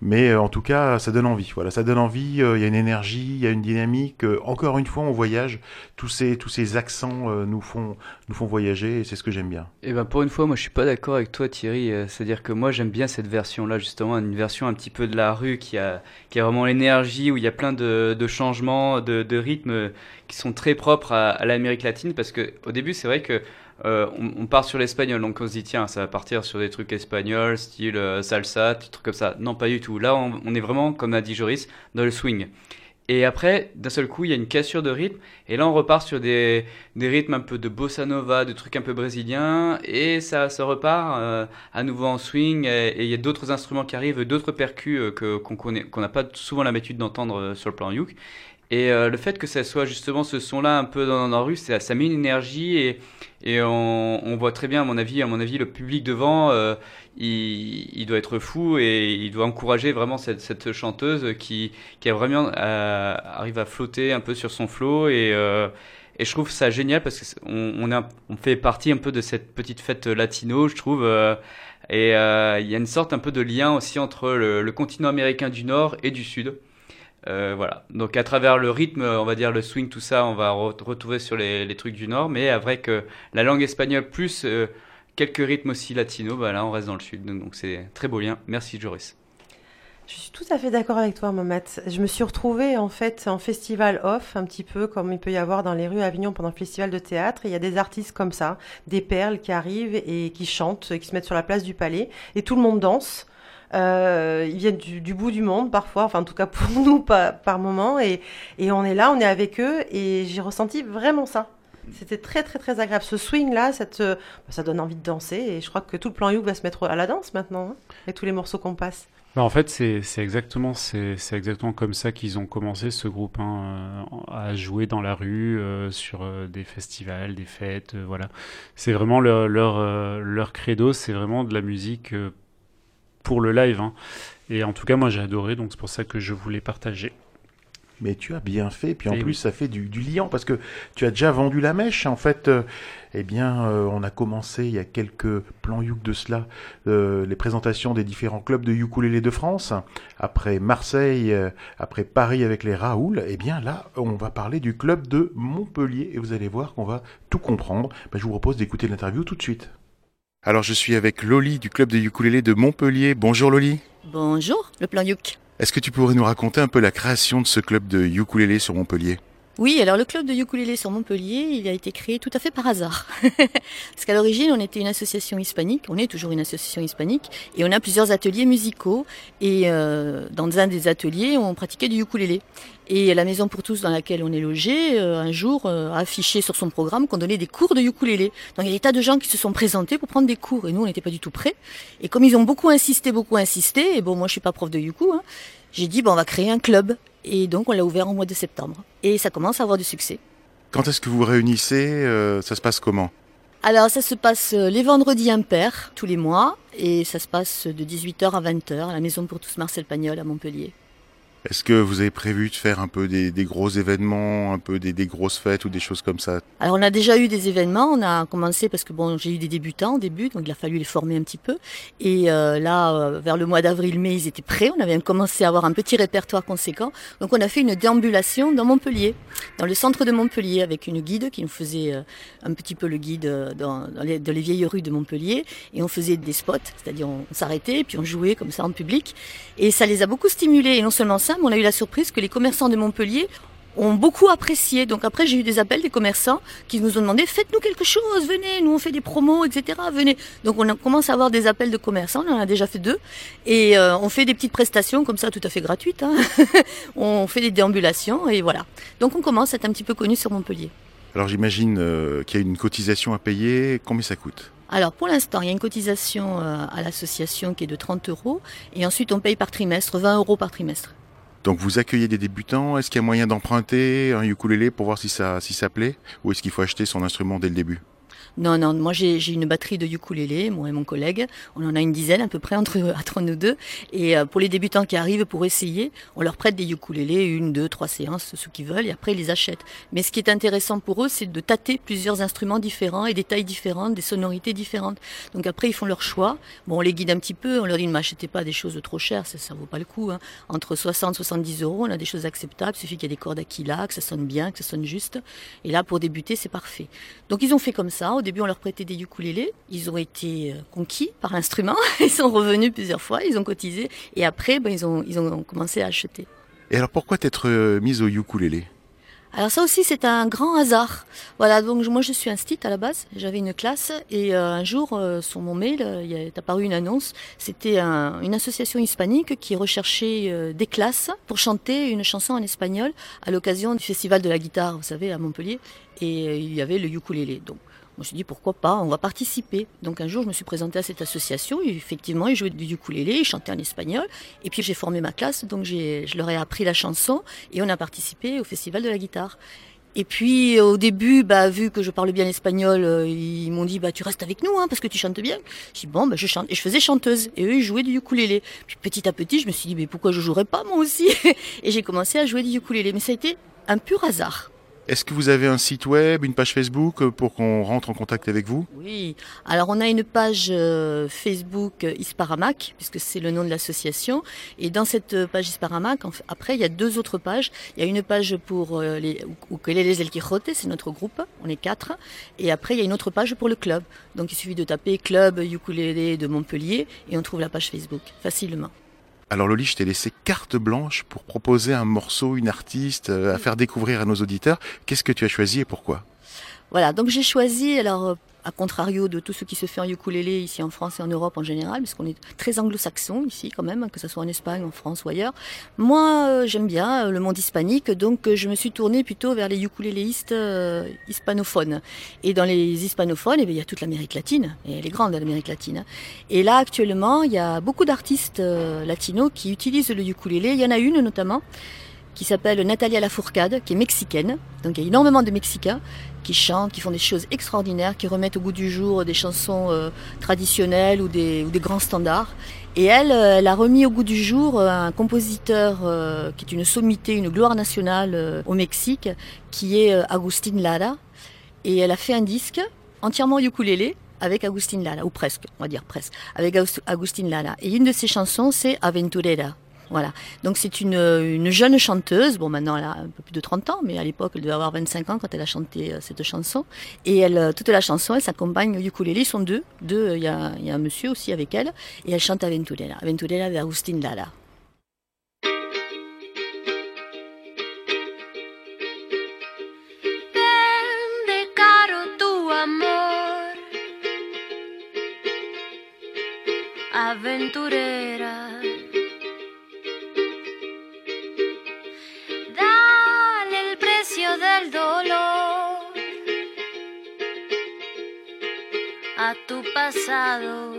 B: Mais euh, en tout cas, ça donne envie. Voilà, ça donne envie. euh, Il y a une énergie, il y a une dynamique. euh, encore une fois, on voyage. Tous ces tous ces accents euh, nous font nous font voyager. Et c'est ce que j'aime bien.
F: Et ben pour une fois, moi je suis pas d'accord avec toi Thierry. Euh, C'est-à-dire que moi j'aime bien cette version-là justement, une version un petit peu de la rue qui a, qui a vraiment l'énergie, où il y a plein de, de changements, de, de rythmes qui sont très propres à, à l'Amérique latine. Parce que au début c'est vrai que euh, on, on part sur l'espagnol, donc on se dit tiens ça va partir sur des trucs espagnols, style euh, salsa, des trucs comme ça. Non pas du tout. Là on, on est vraiment, comme a dit Joris, dans le swing. Et après, d'un seul coup, il y a une cassure de rythme. Et là, on repart sur des, des rythmes un peu de bossa nova, de trucs un peu brésiliens. Et ça, ça repart euh, à nouveau en swing. Et il y a d'autres instruments qui arrivent, d'autres percus euh, que, qu'on connaît, qu'on n'a pas souvent l'habitude d'entendre euh, sur le plan youk. Et euh, le fait que ça soit justement ce son-là un peu dans, dans la ça, ça met une énergie et, et on, on voit très bien, à mon avis, à mon avis, le public devant, euh, il, il doit être fou et il doit encourager vraiment cette, cette chanteuse qui, qui a vraiment euh, arrive à flotter un peu sur son flow et euh, et je trouve ça génial parce c'est- on, on fait partie un peu de cette petite fête latino, je trouve. euh, et euh, il y a une sorte un peu de lien aussi entre le, le continent américain du Nord et du Sud. Euh, voilà. Donc à travers le rythme, on va dire le swing, tout ça, on va re- retrouver sur les, trucs du Nord. Mais avec que la langue espagnole plus euh, quelques rythmes aussi latinos, bah là on reste dans le Sud. Donc c'est très beau lien. Merci Joris.
D: Je suis tout à fait d'accord avec toi, Mohamed. Je me suis retrouvée en fait en festival off, un petit peu comme il peut y avoir dans les rues à Avignon pendant le festival de théâtre. Il y a des artistes comme ça, des perles qui arrivent et qui chantent, et qui se mettent sur la place du palais, et tout le monde danse. Euh, ils viennent du, bout du monde parfois, enfin en tout cas pour nous par, moment, et, et on est là, on est avec eux, et j'ai ressenti vraiment ça. C'était très très très agréable. Ce swing là, euh, ça donne envie de danser, et je crois que tout le plan You va se mettre à la danse maintenant, hein, avec tous les morceaux qu'on passe.
E: Bah, en fait, c'est exactement, comme ça qu'ils ont commencé ce groupe hein, euh, à jouer dans la rue, euh, sur des festivals, des fêtes, voilà. C'est vraiment leur credo, c'est vraiment de la musique pour le live. hein. Et en tout cas, moi, j'ai adoré, donc c'est pour ça que je voulais partager.
B: Mais tu as bien fait, puis en
E: Eh
B: plus
E: oui.
B: ça fait du, du liant parce que tu as déjà vendu la mèche. En fait, euh, eh bien, euh, on a commencé il y a quelques plans youk de cela, euh, les présentations des différents clubs de ukulélé de France. Après Marseille, euh, après Paris avec les Raoul, eh bien là, on va parler du club de Montpellier et vous allez voir qu'on va tout comprendre. Ben, je vous propose d'écouter l'interview tout de suite. Alors je suis avec Loli du club de ukulélé de Montpellier. Bonjour Loli.
L: Bonjour, le plan Youk.
B: Est-ce que tu pourrais nous raconter un peu la création de ce club de ukulélé sur Montpellier?
L: Oui, alors le club de ukulélé sur Montpellier, il a été créé tout à fait par hasard. Parce qu'à l'origine, on était une association hispanique, on est toujours une association hispanique, et on a plusieurs ateliers musicaux. Et euh, dans un des ateliers, on pratiquait du ukulélé. Et la maison pour tous dans laquelle on est logé, euh, un jour, euh, a affiché sur son programme qu'on donnait des cours de ukulélé. Donc il y a des tas de gens qui se sont présentés pour prendre des cours, et nous, on n'était pas du tout prêts. Et comme ils ont beaucoup insisté, beaucoup insisté, et bon, moi je suis pas prof de yuku, hein, j'ai dit, bon, on va créer un club. Et donc on l'a ouvert au mois de septembre. Et ça commence à avoir du succès.
B: Quand est-ce que vous vous réunissez euh, Ça se passe comment?
L: Alors ça se passe euh, les vendredis impairs, tous les mois, et ça se passe de 18h à 20h à la Maison pour tous Marcel Pagnol à Montpellier.
B: Est-ce que vous avez prévu de faire un peu des, gros événements, un peu des, grosses fêtes ou des choses comme ça?
L: Alors on a déjà eu des événements, on a commencé parce que bon j'ai eu des débutants au début, donc il a fallu les former un petit peu. Et euh, là, euh, vers le mois d'avril-mai, ils étaient prêts, on avait commencé à avoir un petit répertoire conséquent. Donc on a fait une déambulation dans Montpellier, dans le centre de Montpellier, avec une guide qui nous faisait euh, un petit peu le guide dans, dans les, dans les vieilles rues de Montpellier. Et on faisait des spots, c'est-à-dire on s'arrêtait, puis on jouait comme ça en public. Et ça les a beaucoup stimulés. Et non seulement on a eu la surprise que les commerçants de Montpellier ont beaucoup apprécié. Donc après, j'ai eu des appels des commerçants qui nous ont demandé faites-nous quelque chose, venez, nous on fait des promos, etc. Venez. Donc on a commencé à avoir des appels de commerçants, on en a déjà fait deux, et euh, on fait des petites prestations comme ça, tout à fait gratuites. hein. on fait des déambulations et voilà. Donc on commence à être un petit peu connu sur Montpellier.
B: Alors j'imagine euh, qu'il y a une cotisation à payer. Combien ça coûte?
L: Alors pour l'instant, il y a une cotisation euh, à l'association qui est de 30 euros, et ensuite on paye par trimestre, 20 euros par trimestre.
B: Donc vous accueillez des débutants. Est-ce qu'il y a moyen d'emprunter un ukulélé pour voir si ça, si ça plaît? Ou est-ce qu'il faut acheter son instrument dès le début?
L: Non, non, moi j'ai une batterie de ukulélé, moi et mon collègue. On en a une dizaine à peu près entre, entre nous deux. Et euh, pour les débutants qui arrivent pour essayer, on leur prête des ukulélés, une, deux, trois séances, ceux qui veulent, et après ils les achètent. Mais ce qui est intéressant pour eux, c'est de tâter plusieurs instruments différents et des tailles différentes, des sonorités différentes. Donc après, ils font leur choix. Bon, on les guide un petit peu, on leur dit ne m'achetez pas des choses trop chères, ça, ça vaut pas le coup. hein. Entre 60 70 euros, on a des choses acceptables. Il suffit qu'il y ait des cordes Aquila, que ça sonne bien, que ça sonne juste. Et là, pour débuter, c'est parfait. Donc ils ont fait comme ça. Au début, on leur prêtait des ukulélés. Ils ont été euh, conquis par l'instrument. Ils sont revenus plusieurs fois. Ils ont cotisé. Et après, ben, ils, ont, ils ont commencé à acheter.
B: Et alors pourquoi t'être euh, mise au ukulélé?
L: Alors ça aussi, c'est un grand hasard. Voilà, donc moi je suis instit à la base. J'avais une classe et euh, un jour, euh, sur mon mail, euh, il est apparu une annonce. C'était un- une association hispanique qui recherchait des classes pour chanter une chanson en espagnol à l'occasion du festival de la guitare, vous savez, à Montpellier. Et il y avait le ukulélé. Donc je me suis dit pourquoi pas, on va participer. Donc un jour, je me suis présentée à cette association. Et effectivement, ils jouaient du ukulélé, ils chantaient en espagnol. Et puis j'ai formé ma classe, donc je leur ai appris la chanson et on a participé au festival de la guitare. Et puis au début, bah, vu que je parle bien l'espagnol, euh, ils m'ont dit bah tu restes avec nous hein, parce que tu chantes bien. J'ai dit bon bah je chante et je faisais chanteuse et eux ils jouaient du ukulélé. Puis petit à petit, je me suis dit mais pourquoi je jouerais pas moi aussi? Et j'ai commencé à jouer du ukulélé. Mais ça a été un pur hasard.
B: Est-ce que vous avez un site web, une page Facebook euh, pour qu'on rentre en contact avec vous?
L: Oui, alors on a une page euh, Facebook euh, Isparamac, puisque c'est le nom de l'association. Et dans cette page Isparamac, après, il y a deux autres pages. Il y a une page pour les El Quijote, c'est notre groupe, on est quatre. Et après, il y a une autre page pour le club. Donc il suffit de taper Club Ukulele de Montpellier et on trouve la page Facebook facilement.
B: Alors Loli, je t'ai laissé carte blanche pour proposer un morceau, une artiste, euh, à faire découvrir à nos auditeurs. Qu'est-ce que tu as choisi et pourquoi?
L: Voilà, donc j'ai choisi, alors à contrario de tout ce qui se fait en ukulélé ici en France et en Europe en général, puisqu'on est très anglo-saxon ici quand même, que ce soit en Espagne, en France ou ailleurs. Moi, euh, j'aime bien euh, le monde hispanique, donc euh, je me suis tournée plutôt vers les ukuléléistes hispanophones. Et dans les hispanophones, eh il y a toute l'Amérique latine, et elle est grande l'Amérique latine. Et là, actuellement, il y a beaucoup d'artistes latinos qui utilisent le ukulélé. Il y en a une notamment qui s'appelle Natalia Lafourcade, qui est mexicaine. Donc il y a énormément de Mexicains qui chantent, qui font des choses extraordinaires, qui remettent au goût du jour des chansons euh, traditionnelles ou des, grands standards. Et elle, euh, elle a remis au goût du jour euh, un compositeur qui est une sommité, une gloire nationale au Mexique, qui est Agustin Lara. Et elle a fait un disque entièrement ukulélé avec Agustin Lara, ou presque, on va dire presque, avec Agus- Agustin Lara. Et une de ses chansons, c'est Aventurera. Voilà. Donc c'est une, une jeune chanteuse. Bon, maintenant elle a un peu plus de 30 ans, mais à l'époque elle devait avoir 25 ans quand elle a chanté euh, cette chanson. Et elle, euh, toute la chanson, elle s'accompagne au ukulélé. Ils sont deux. Deux. Il y a, il y a un monsieur aussi avec elle. Et elle chante Aventurera. Aventurera de Agustin Lara.
M: Pasado.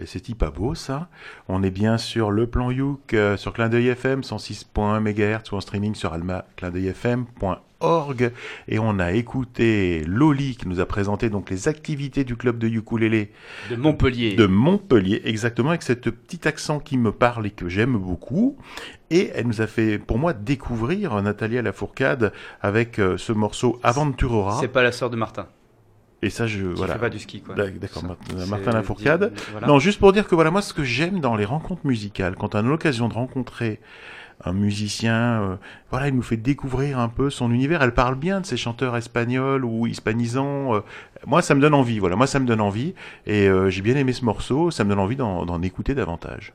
B: Et c'est pas beau ça. On est bien sur le plan Youk, euh, sur Clin d'œil FM 106.1 MHz ou en streaming sur alma-clin-d'œil-fm.org. Et on a écouté Loli qui nous a présenté donc les activités du club de ukulélé
F: De Montpellier.
B: de Montpellier, exactement, avec cette petit accent qui me parle et que j'aime beaucoup. Et elle nous a fait, pour moi, découvrir Nathalie à la Fourcade avec euh, ce morceau Aventurera.
F: C'est pas la sœur de Martin.
B: Et ça, je
F: Qui
B: voilà.
F: fait pas du ski, quoi.
B: D'ac- D'accord, Martin, Lafourcade.
F: voilà.
B: Non, juste pour dire que voilà, moi, ce que j'aime dans les rencontres musicales, quand on a l'occasion de rencontrer un musicien, euh, voilà, il nous fait découvrir un peu son univers. Elle parle bien de ses chanteurs espagnols ou hispanisants. euh, moi, ça me donne envie. Voilà, moi, ça me donne envie. Et euh, j'ai bien aimé ce morceau. Ça me donne envie d'en écouter davantage.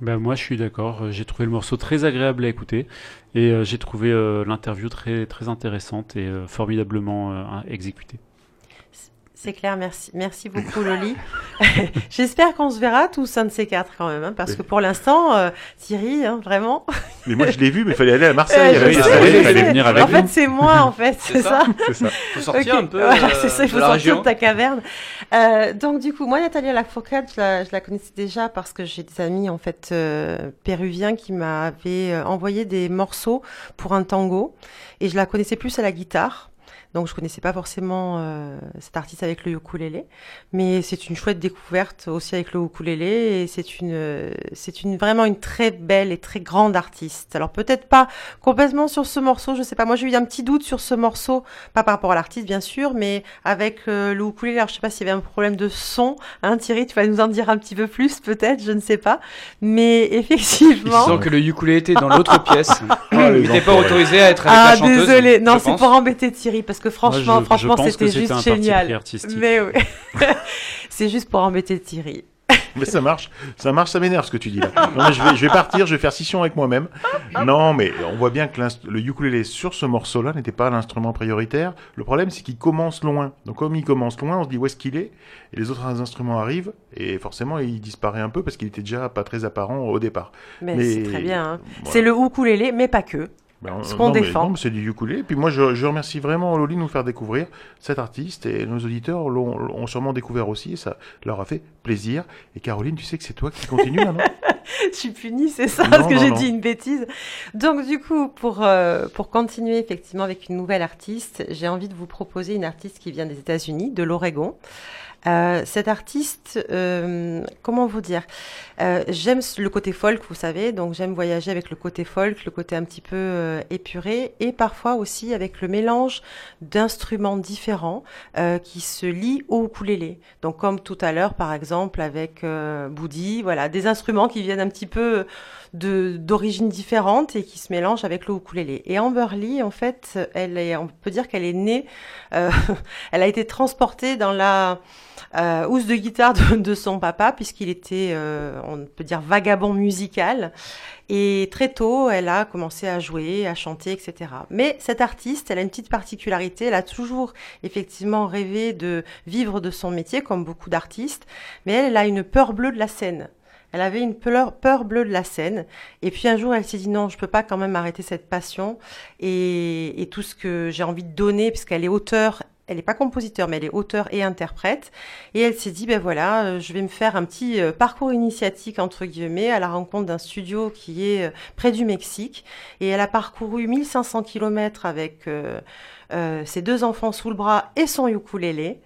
E: Ben, moi, je suis d'accord. J'ai trouvé le morceau très agréable à écouter et euh, j'ai trouvé euh, l'interview très, très intéressante et euh, formidablement euh, exécutée.
D: C'est clair, merci, merci beaucoup Loli. J'espère qu'on se verra tous un de ces quatre quand même, hein, parce que pour l'instant, euh, Thierry, hein, vraiment.
B: Mais moi, je l'ai vu, mais il fallait aller à Marseille.
D: Euh,
B: ça. Il fallait venir avec
D: En fait, c'est moi, en fait, c'est ça.
B: C'est ça.
F: Faut sortir un peu
D: Voilà,
F: euh,
D: c'est ça, il
F: de
D: faut
F: la
D: sortir
F: région.
D: de ta caverne. Euh, donc, du coup, moi, Nathalie Lafourcade, je la, je la connaissais déjà parce que j'ai des amis, en fait, euh, péruviens qui m'avaient euh, envoyé des morceaux pour un tango. Et je la connaissais plus à la guitare. Donc, je connaissais pas forcément euh, cet artiste avec le ukulélé. Mais c'est une chouette découverte aussi avec le ukulélé. Et c'est une, euh, c'est une, vraiment une très belle et très grande artiste. Alors, peut-être pas complètement sur ce morceau, je sais pas. Moi, j'ai eu un petit doute sur ce morceau, pas par rapport à l'artiste, bien sûr, mais avec euh, le ukulélé. Alors, je sais pas s'il y avait un problème de son. Hein, Thierry, tu vas nous en dire un petit peu plus, peut-être, je ne sais pas. Mais
F: Il
D: effectivement.
F: sent que le ukulélé était dans l'autre pièce.
B: les
F: Il n'était pas autorisé à être avec
D: Ah,
F: la chanteuse.
D: désolé. Non, c'est pour embêter Thierry, parce que franchement,
E: je-
D: franchement, c'était juste génial. Mais oui. c'est juste pour embêter Thierry.
B: Mais ça marche, ça marche, ça m'énerve ce que tu dis là. Non, mais je, vais, je vais partir, je vais faire scission avec moi-même. Non, mais on voit bien que le ukulélé sur ce morceau-là n'était pas l'instrument prioritaire. Le problème, c'est qu'il commence loin. Donc, comme il commence loin, on se dit où est-ce qu'il est Et les autres instruments arrivent, et forcément, il disparaît un peu parce qu'il était déjà pas très apparent au départ.
D: Mais,
B: Mais-
D: c'est très bien. hein.
B: voilà.
D: C'est le ukulélé, mais pas que.
B: Ben,
D: Ce qu'on défend.
B: c'est du ukulélé. Puis moi, je, je remercie vraiment Loli de nous faire découvrir cet artiste et nos auditeurs l'ont sûrement découvert aussi et ça leur a fait plaisir. Et Caroline, tu sais que c'est toi qui continue là, non
D: je suis punie, c'est ça,
B: Non,
D: parce que j'ai dit une bêtise. Donc du coup, pour, euh, pour continuer effectivement avec une nouvelle artiste, j'ai envie de vous proposer une artiste qui vient des États-Unis, de l'Oregon. Euh, cette artiste, euh, comment vous dire? Euh, J'aime le côté folk, vous savez, donc j'aime voyager avec le côté folk, le côté un petit peu euh, épuré, et parfois aussi avec le mélange d'instruments différents euh, qui se lient au ukulélé. Donc comme tout à l'heure, par exemple, avec euh, Boudi, voilà, des instruments qui viennent un petit peu d'origines différentes et qui se mélangent avec le ukulélé. Et Amber Lee, en fait, elle est, on peut dire qu'elle est née, euh, elle a été transportée dans la euh, housse de guitare de, de son papa, puisqu'il était, euh, on peut dire, vagabond musical. Et très tôt, elle a commencé à jouer, à chanter, etc. Mais cette artiste, elle a une petite particularité. Elle a toujours effectivement rêvé de vivre de son métier, comme beaucoup d'artistes. Mais elle, a une peur bleue de la scène. Elle avait une peur, peur bleue de la scène. Et puis un jour, elle s'est dit non, je peux pas quand même arrêter cette passion et, et tout ce que j'ai envie de donner, puisqu'elle est auteure. Elle n'est pas compositeur, mais elle est auteur et interprète. Et elle s'est dit, ben voilà, euh, je vais me faire un petit euh, parcours initiatique, entre guillemets, à la rencontre d'un studio qui est euh, près du Mexique. Et elle a parcouru 1500 kilomètres avec euh, euh, ses deux enfants sous le bras et son ukulélé.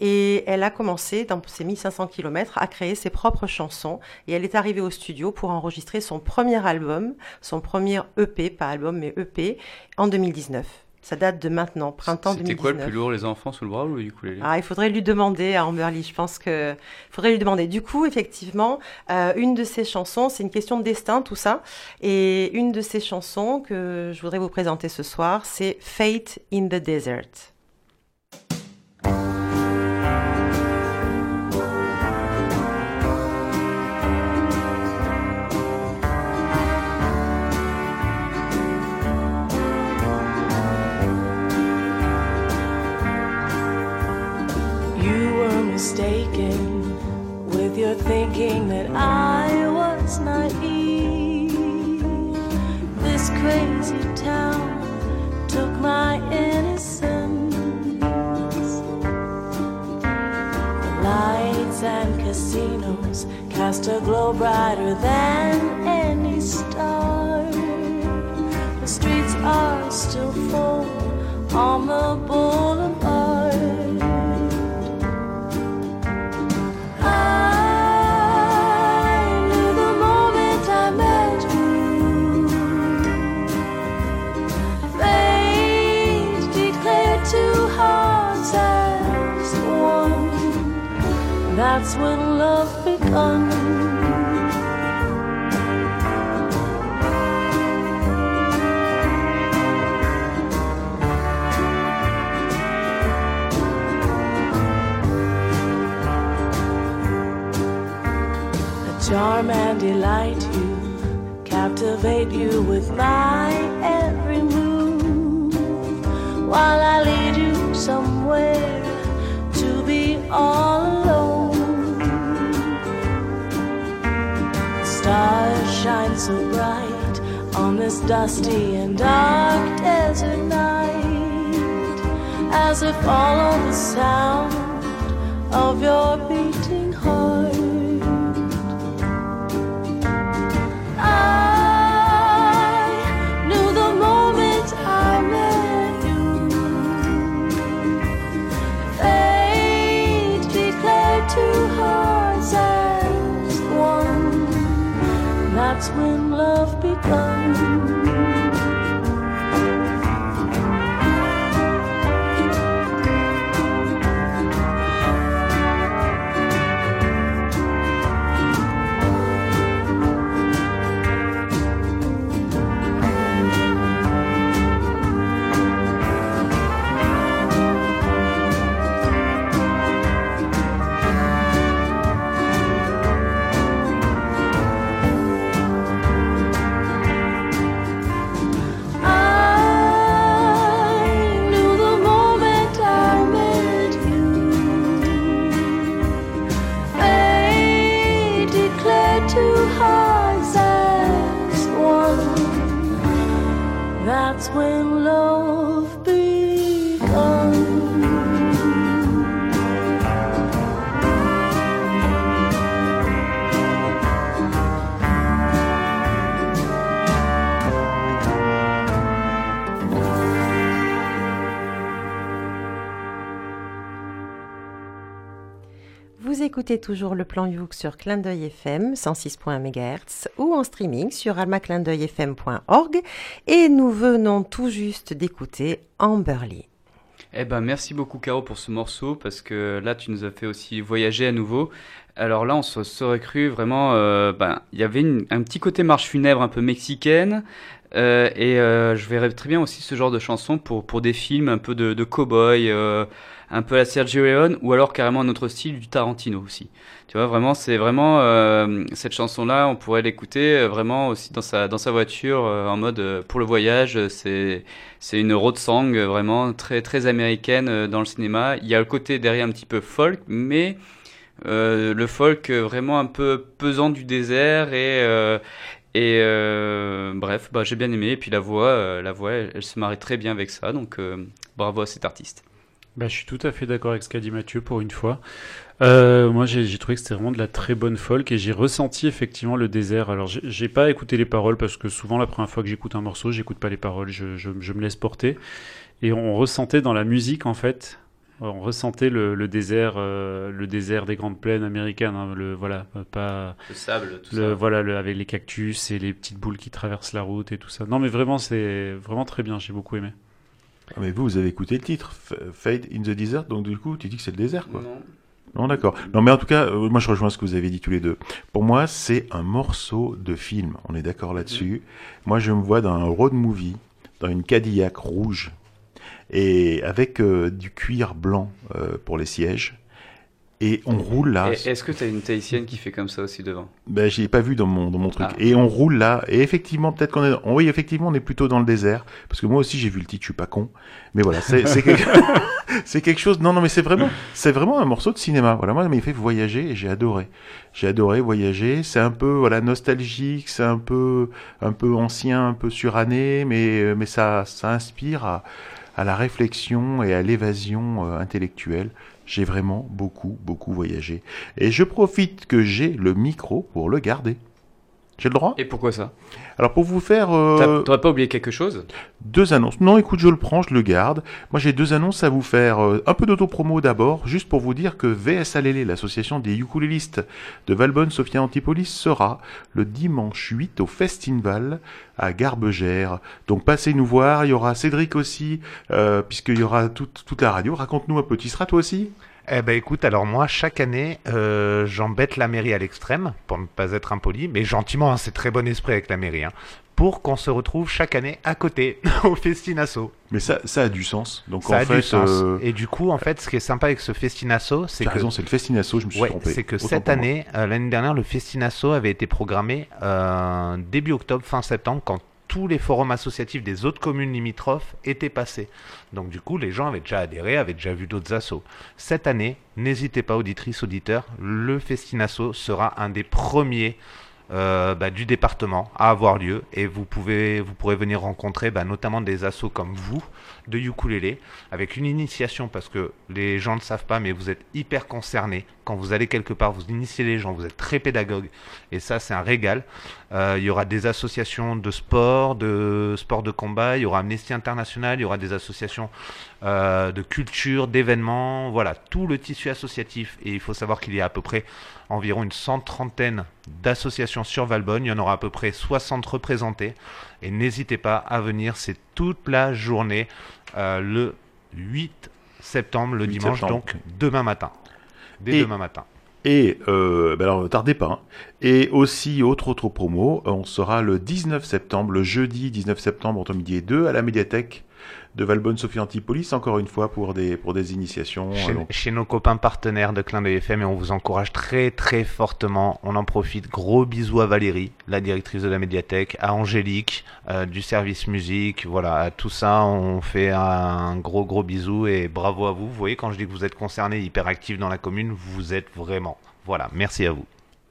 D: Et elle a commencé, dans ces 1500 kilomètres, à créer ses propres chansons. Et elle est arrivée au studio pour enregistrer son premier album, son premier EP, pas album, mais EP, en 2019. Ça date de maintenant, printemps 2019.
F: C'était quoi le plus lourd, les enfants sous le bras ou le ukulélé
D: Ah, il faudrait lui demander à Amberly. Je pense que faudrait lui demander. Du coup, effectivement, euh, une de ses chansons, c'est une question de destin, tout ça. Et une de ses chansons que je voudrais vous présenter ce soir, c'est Fate in the Desert.
M: Mistaken with your thinking that I was naive. This crazy town took my innocence. The lights and casinos cast a glow brighter than any star. The streets are still full on the boulevard. That's when love begun. A charm and delight you, captivate you with my every move, while I lead you somewhere to be all alone. Stars shine so bright on this dusty and dark desert night, as if all of the sound of your beating heart. Love
D: toujours le plan Youk sur Clin d'œil FM 106.1 MHz ou en streaming sur almaclindeuilfm.org et nous venons tout juste d'écouter Amberly.
F: Eh ben, merci beaucoup, Caro, pour ce morceau, parce que là, tu nous as fait aussi voyager à nouveau. Alors là, on se serait cru vraiment. euh, ben, il y avait un petit côté marche funèbre un peu mexicaine. euh, et euh, je verrais très bien aussi ce genre de chanson pour, pour des films un peu de, de cow-boy, un peu à la Sergio Leone, ou alors carrément un autre style du Tarantino aussi. Tu vois, vraiment, c'est vraiment euh, cette chanson-là, on pourrait l'écouter euh, vraiment aussi dans sa, dans sa voiture euh, en mode pour le voyage. C'est, une road song vraiment très, très américaine dans le cinéma. Il y a le côté derrière un petit peu folk, mais le folk vraiment un peu pesant du désert et et bref, bah, j'ai bien aimé. Et puis la voix, la voix, elle, se marie très bien avec ça. Donc bravo à cet artiste.
E: Bah, je suis tout à fait d'accord avec ce qu'a dit Mathieu pour une fois. Euh, moi, j'ai trouvé que c'était vraiment de la très bonne folk et j'ai ressenti effectivement le désert. Alors, j'ai- j'ai pas écouté les paroles parce que souvent, la première fois que j'écoute un morceau, j'écoute pas les paroles, je, je- je me laisse porter. Et on ressentait dans la musique, en fait, on ressentait le, le désert, euh, le désert des grandes plaines américaines. hein, le voilà, pas
F: Le sable, tout
E: le,
F: ça.
E: Voilà, le, avec les cactus et les petites boules qui traversent la route et tout ça. Non, mais vraiment, c'est vraiment très bien. J'ai beaucoup aimé.
B: Ah, mais vous, vous avez écouté le titre, Fade in the Desert, donc du coup, tu dis que c'est le désert, quoi.
F: Non.
B: Non, d'accord. Non, mais en tout cas, euh, moi je rejoins ce que vous avez dit tous les deux. Pour moi, c'est un morceau de film. On est d'accord là-dessus. Moi, je me vois dans un road movie, dans une Cadillac rouge, et avec euh, du cuir blanc euh, pour les sièges. Et on roule là.
F: Est-ce que tu as une tahitienne qui fait comme ça aussi devant?
B: Ben, je l'ai pas vu dans mon, dans mon truc.
F: Ah.
B: Et on roule là. Et effectivement, peut-être qu'on est. Oui, effectivement, on est plutôt dans le désert. Parce que moi aussi, j'ai vu le titre, je suis pas con. Mais voilà, c'est quelque... quelque chose. Non, non, mais c'est vraiment, c'est vraiment un morceau de cinéma. Voilà, moi, il m'a fait voyager et j'ai adoré. J'ai adoré voyager. C'est un peu, voilà, nostalgique. C'est un peu, un peu ancien, un peu suranné, mais, mais ça, ça inspire à, à la réflexion et à l'évasion euh, intellectuelle. J'ai vraiment beaucoup, beaucoup voyagé. Et je profite que j'ai le micro pour le garder. J'ai le droit
F: Et pourquoi ça?
B: Alors pour vous faire euh,
F: T'aurais pas oublié quelque chose?
B: deux annonces. Non, écoute, je le prends, je le garde. Moi, j'ai deux annonces à vous faire. Euh, un peu d'autopromo d'abord, juste pour vous dire que VS Alélé, l'association des ukulélistes de Valbonne, Sophia Antipolis, sera le dimanche 8 au Festival à Garbegère. Donc passez nous voir. Il y aura Cédric aussi, euh, puisqu'il y aura toute, toute la radio. Raconte-nous un peu. Tu seras toi aussi?
C: Eh ben écoute, alors moi, chaque année, euh, j'embête la mairie à l'extrême, pour ne pas être impoli, mais gentiment, hein, c'est très bon esprit avec la mairie, hein, pour qu'on se retrouve chaque année à côté, au Festinasso.
B: Mais ça, ça a du sens. Donc
C: Ça
B: en
C: a
B: fait,
C: du sens.
B: euh,
C: Et du coup, en fait, ce qui est sympa avec ce Festinasso, c'est que...
B: raison, c'est le Festinasso, je me suis
C: Ouais,
B: trompé.
C: c'est que
B: Autant
C: cette année, euh, l'année dernière, le Festinasso avait été programmé début octobre, fin septembre, quand tous les forums associatifs des autres communes limitrophes étaient passés. Donc du coup, les gens avaient déjà adhéré, avaient déjà vu d'autres assos. Cette année, n'hésitez pas, auditrices, auditeurs, le Festinasso sera un des premiers euh, bah, du département à avoir lieu et vous pourrez venir rencontrer bah, notamment des assos comme vous de ukulélé avec une initiation parce que les gens ne savent pas mais vous êtes hyper concernés quand vous allez quelque part vous initiez les gens vous êtes très pédagogue et ça c'est un régal Euh, il y aura des associations de sport de sport de combat il y aura Amnesty International il y aura des associations euh, de culture d'événements voilà tout le tissu associatif et il faut savoir qu'il y a à peu près environ une cent trentaine d'associations sur Valbonne. Il y en aura à peu près 60 représentées. Et n'hésitez pas à venir, c'est toute la journée, euh, le 8 septembre, le
B: 8
C: dimanche,
B: septembre.
C: donc demain matin. Dès
B: Et-
C: demain matin.
B: Et euh, ben alors, tardez pas. hein. Et aussi, autre autre promo, on sera le 19 septembre, le jeudi 19 septembre entre midi et 2 à la médiathèque de Valbonne Sophie Antipolis, encore une fois pour des pour des initiations.
C: Chez, nos copains partenaires de Clin d'œil FM et on vous encourage très très fortement. On en profite. Gros bisous à Valérie, la directrice de la médiathèque, à Angélique euh, du service musique. Voilà, à tout ça, on fait un gros gros bisou et bravo à vous. Vous voyez, quand je dis que vous êtes concernés, hyper actifs dans la commune, vous êtes vraiment. Voilà, merci à vous.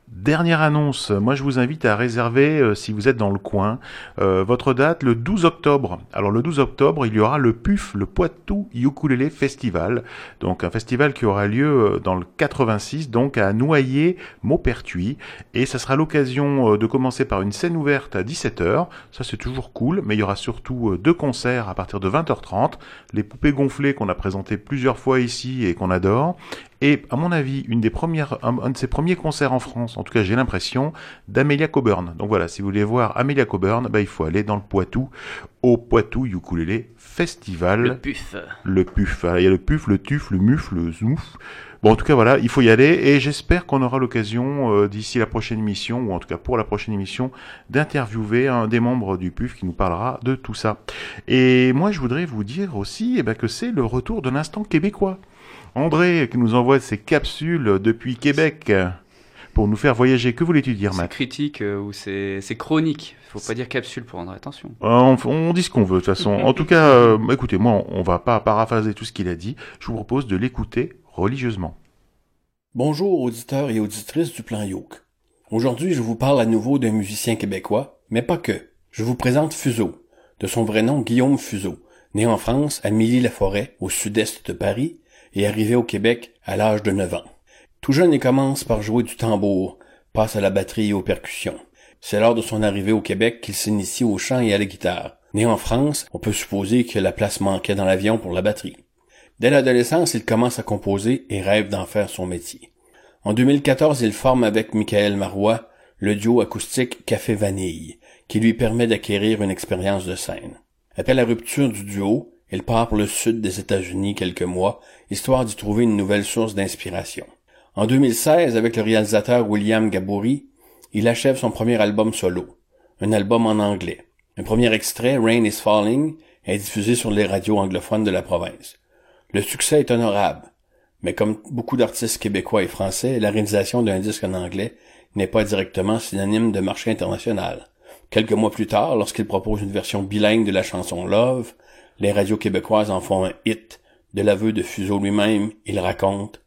B: Dernière annonce, moi je vous invite à réserver, euh, si vous êtes dans le coin, euh, votre date le 12 octobre. Alors le 12 octobre, il y aura le PUF, le Poitou Ukulele Festival, donc un festival qui aura lieu euh, dans le 86, donc à Noyer, Maupertuis, et ça sera l'occasion de commencer par une scène ouverte à 17h, ça c'est toujours cool, mais il y aura surtout deux concerts à partir de 20h30, les poupées gonflées qu'on a présentées plusieurs fois ici et qu'on adore, et à mon avis, une des premières, un, un de ses premiers concerts en France, en tout cas j'ai l'impression, d'Amelia Coburn. Donc voilà, si vous voulez voir Amelia Coburn, bah, il faut aller dans le Poitou, au Poitou Ukulele Festival.
F: Le puf.
B: Le puf. Voilà, Il y a le puf, le tuf, le muf, le zmouf. Bon, en tout cas, voilà, il faut y aller et j'espère qu'on aura l'occasion euh, d'ici la prochaine émission, ou en tout cas pour la prochaine émission, d'interviewer un des membres du PUF qui nous parlera de tout ça. Et moi, je voudrais vous dire aussi eh ben, que c'est le retour de l'instant québécois. André qui nous envoie ses capsules depuis Québec pour nous faire voyager. Que voulais-tu dire,
F: C'est
B: Matt
F: critique euh, ou c'est c'est chronique. Faut pas dire capsule pour rendre attention.
B: Euh, on, on dit ce qu'on veut de toute façon. En tout cas, euh, écoutez, moi, on va pas paraphraser tout ce qu'il a dit. Je vous propose de l'écouter religieusement.
N: Bonjour auditeurs et auditrices du plan Yoke. Aujourd'hui, je vous parle à nouveau d'un musicien québécois, mais pas que. Je vous présente Fuseau, de son vrai nom Guillaume Fuseau, né en France à Milly-la-Forêt, au sud-est de Paris, et arrivé au Québec à l'âge de 9 ans. Tout jeune, il commence par jouer du tambour, passe à la batterie et aux percussions. C'est lors de son arrivée au Québec qu'il s'initie au chant et à la guitare. Né en France, on peut supposer que la place manquait dans l'avion pour la batterie. Dès l'adolescence, il commence à composer et rêve d'en faire son métier. En 2014, il forme avec Michael Marois le duo acoustique Café Vanille, qui lui permet d'acquérir une expérience de scène. Après la rupture du duo, il part pour le sud des États-Unis quelques mois, histoire d'y trouver une nouvelle source d'inspiration. En 2016, avec le réalisateur William Gaboury, il achève son premier album solo, un album en anglais. Un premier extrait, Rain is Falling, est diffusé sur les radios anglophones de la province. Le succès est honorable, mais comme beaucoup d'artistes québécois et français, la réalisation d'un disque en anglais n'est pas directement synonyme de marché international. Quelques mois plus tard, lorsqu'il propose une version bilingue de la chanson Love, les radios québécoises en font un hit. De l'aveu de Fuseau lui-même, il raconte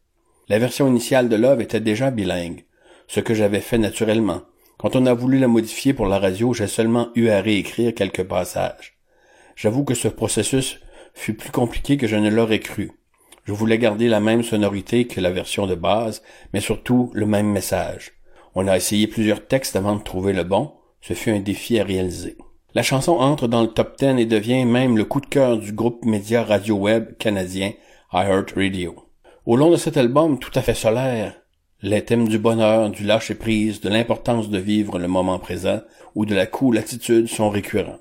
N: La version initiale de Love était déjà bilingue, ce que j'avais fait naturellement. Quand on a voulu la modifier pour la radio, j'ai seulement eu à réécrire quelques passages. J'avoue que ce processus fut plus compliqué que je ne l'aurais cru. Je voulais garder la même sonorité que la version de base, mais surtout le même message. On a essayé plusieurs textes avant de trouver le bon. Ce fut un défi à réaliser. La chanson entre dans le top 10 et devient même le coup de cœur du groupe média radio-web canadien iHeartRadio. Au long de cet album tout à fait solaire, les thèmes du bonheur, du lâcher-prise, de l'importance de vivre le moment présent ou de la cool attitude sont récurrents.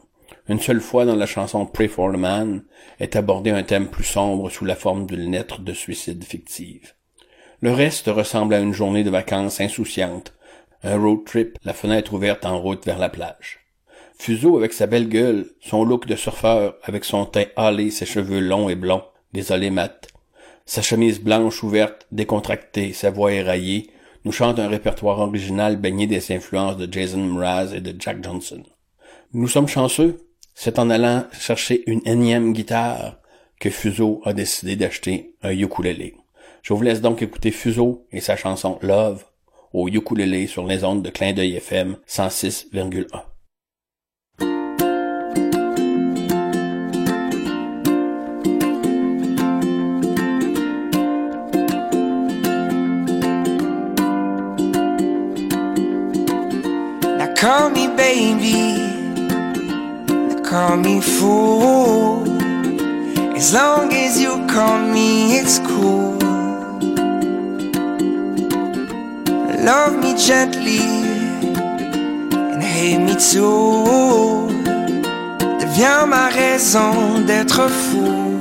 N: Une seule fois dans la chanson Pray for the Man est abordé un thème plus sombre sous la forme d'une lettre de suicide fictive. Le reste ressemble à une journée de vacances insouciante, un road trip, la fenêtre ouverte en route vers la plage. Fuseau avec sa belle gueule, son look de surfeur avec son teint hâlé, ses cheveux longs et blonds, désolé mat, sa chemise blanche ouverte, décontractée, sa voix éraillée, nous chante un répertoire original baigné des influences de Jason Mraz et de Jack Johnson. Nous sommes chanceux, c'est en allant chercher une énième guitare que Fuseau a décidé d'acheter un ukulélé. Je vous laisse donc écouter Fuseau et sa chanson Love au ukulélé sur les ondes de Clin d'œil FM 106,1.
O: Call me baby, now call me fool. As long as you call me, it's cool. Love me gently and hate me too. Deviens ma raison d'être fou.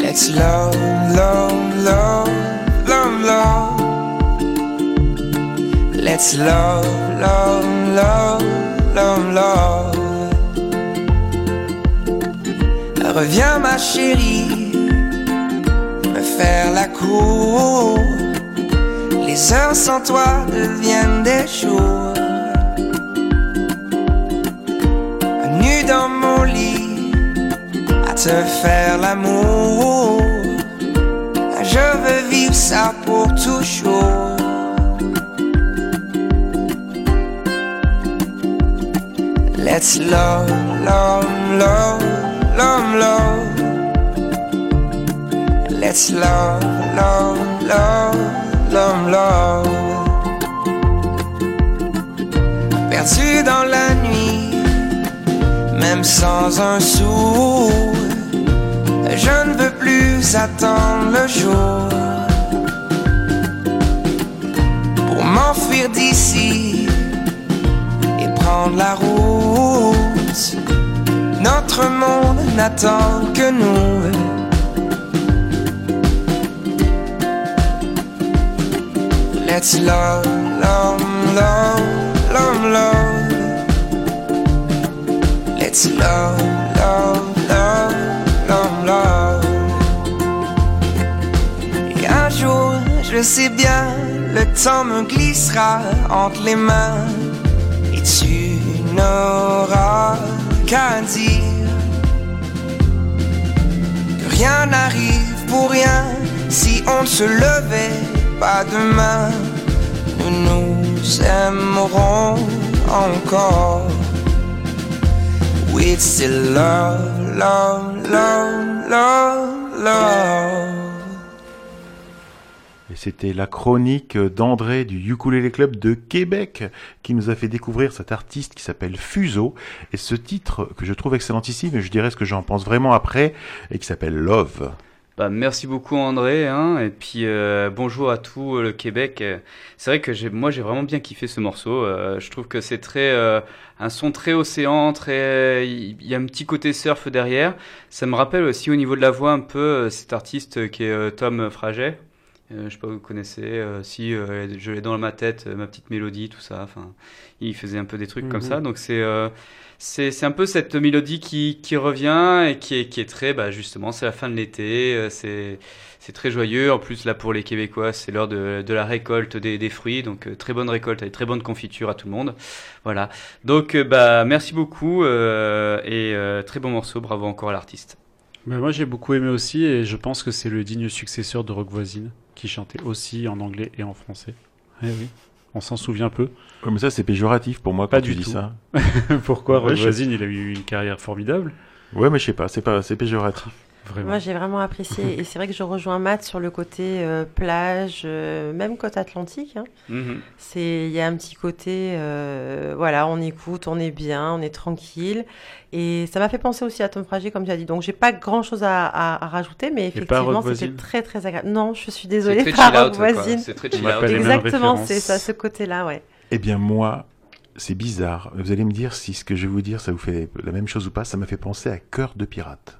O: Let's love, love, love, Let's love, love, love, love, love. Reviens ma chérie, me faire la cour. Les heures sans toi deviennent des jours. Nu dans mon lit, à te faire l'amour. Je veux vivre ça pour toujours. Let's love, love, love, love, love. Let's love, love, love, love, love. Perdu dans la nuit, même sans un sou. Je ne veux plus attendre le jour pour m'enfuir d'ici prendre la route. Notre monde n'attend que nous. Let's love, love, love, love, love. Let's love, love, love, love, love. Et un jour, je sais bien, le temps me glissera entre les mains tu n'auras qu'à dire que rien n'arrive pour rien si on ne se levait pas demain. Nous nous aimerons encore. We'd still love, love, love, love, love.
B: C'était la chronique d'André du Ukulele Club de Québec qui nous a fait découvrir cet artiste qui s'appelle Fuso et ce titre que je trouve excellentissime et je dirais ce que j'en pense vraiment après et qui s'appelle Love.
F: Bah, merci beaucoup André, hein, et puis euh, bonjour à tout euh, le Québec. C'est vrai que j'ai, moi j'ai vraiment bien kiffé ce morceau. euh, je trouve que c'est très un son très océan, très il y a un petit côté surf derrière. Ça me rappelle aussi au niveau de la voix un peu cet artiste qui est Tom Fraget. Euh, je sais pas vous connaissez, euh, si euh, je l'ai dans ma tête, ma petite mélodie, tout ça. Enfin, il faisait un peu des trucs comme
E: Mhm.
F: ça. Donc c'est c'est un peu cette mélodie qui qui revient et qui est qui est très bah justement c'est la fin de l'été, c'est c'est très joyeux. En plus là pour les Québécois c'est l'heure de de la récolte des des fruits, donc très bonne récolte avec très bonne confiture à tout le monde. Voilà. Donc bah merci beaucoup et très bon morceau. Bravo encore à l'artiste.
E: Mais moi j'ai beaucoup aimé aussi et je pense que c'est le digne successeur de Rock Voisine qui chantait aussi en anglais et en français. Eh oui, on s'en souvient peu.
B: Ouais, mais ça c'est péjoratif pour moi quand
E: Pas
B: tu
E: du
B: dis
E: tout.
B: ça.
E: Pourquoi
B: Ouais,
E: Voisine il a eu une carrière formidable?
B: Ouais, mais je sais pas, c'est pas, c'est péjoratif.
E: Vraiment.
D: Moi, j'ai vraiment apprécié. Et c'est vrai que je rejoins Matt sur le côté euh, plage, euh, même côte atlantique. hein.
F: Mhm.
D: C'est, il y a un petit côté, euh, voilà, on écoute, on est bien, on est tranquille. Et ça m'a fait penser aussi à Tom Frager, comme tu as dit. Donc, j'ai pas grand chose à, à- à rajouter, mais effectivement, c'était très, très agréable. Non, je suis désolée,
F: très
D: pas
F: quoi.
D: Voisine.
F: C'est très chill
E: out.
D: Exactement, c'est ça, ce côté-là, ouais.
B: Eh bien moi, c'est bizarre. Vous allez me dire si ce que je vais vous dire, ça vous fait la même chose ou pas. Ça m'a fait penser à Cœur de pirate.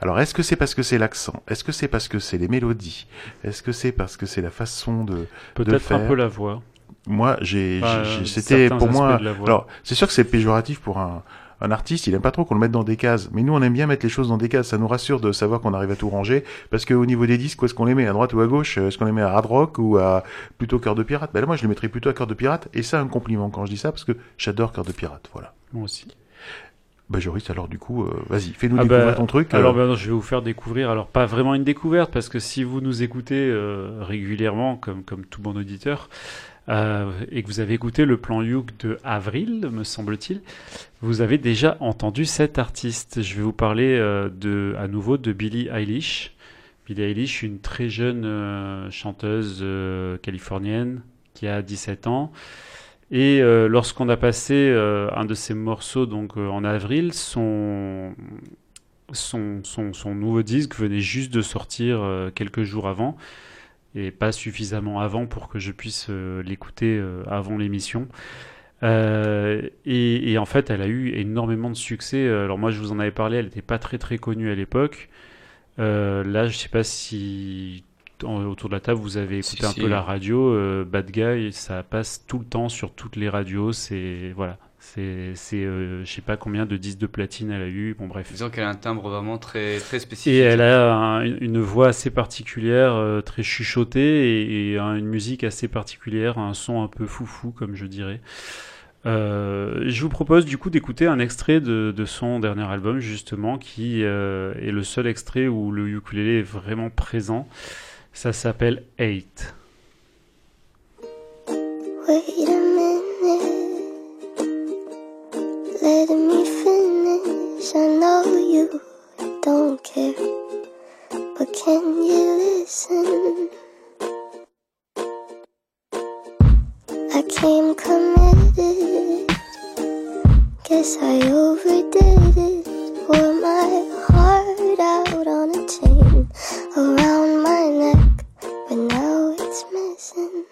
B: Alors, est-ce que c'est parce que c'est l'accent? Est-ce que c'est parce que c'est les mélodies? Est-ce que c'est parce que c'est la façon de,
E: Peut-être un peu la voix.
B: Moi, j'ai,
E: Enfin,
B: j'ai-
E: euh,
B: c'était pour moi. Alors, c'est sûr que c'est péjoratif pour un, un artiste. Il aime pas trop qu'on le mette dans des cases. Mais nous, on aime bien mettre les choses dans des cases. Ça nous rassure de savoir qu'on arrive à tout ranger. Parce qu'au niveau des disques, où est-ce qu'on les met? À droite ou à gauche? Est-ce qu'on les met à hard rock ou à plutôt cœur de pirate? Ben là, moi, je les mettrais plutôt à cœur de pirate. Et c'est un compliment quand je dis ça parce que j'adore cœur de pirate. Voilà.
E: Moi aussi.
B: Bah, Joris, alors du coup, euh, vas-y, fais-nous
E: Ah
B: découvrir
E: bah,
B: ton truc.
E: Alors ben, je vais vous faire découvrir, alors pas vraiment une découverte, parce que si vous nous écoutez euh, régulièrement, comme, comme tout bon auditeur, euh, et que vous avez écouté le plan Youk de avril, me semble-t-il, vous avez déjà entendu cet artiste. Je vais vous parler euh, de, à nouveau de Billie Eilish. Billie Eilish, une très jeune euh, chanteuse euh, californienne qui a 17 ans. Et euh, lorsqu'on a passé euh, un de ses morceaux donc euh, en avril, son, son, son, nouveau disque venait juste de sortir quelques jours avant, et pas suffisamment avant pour que je puisse l'écouter avant l'émission. Et, en fait, elle a eu énormément de succès. Alors moi, je vous en avais parlé, elle n'était pas très très connue à l'époque. Là, je sais pas si autour de la table vous avez écouté
F: Si,
E: un
F: si.
E: peu la radio. euh, Bad Guy, ça passe tout le temps sur toutes les radios. C'est voilà, c'est c'est euh, je sais pas combien de disques de platine elle a eu. Bon bref.
F: Disons qu'elle a un timbre vraiment très très spécifique.
E: Et elle a un- une voix assez particulière, euh, très chuchotée, et, et un- une musique assez particulière, un son un peu foufou, comme je dirais. Euh, je vous propose du coup d'écouter un extrait de, de son dernier album, justement, qui euh, est le seul extrait où le ukulélé est vraiment présent. Ça s'appelle Eight.
M: Wait a minute, let me finish. I know you don't care, but can you listen? I came committed, guess I overdid it. Pour my heart out on around my neck, but now it's missing.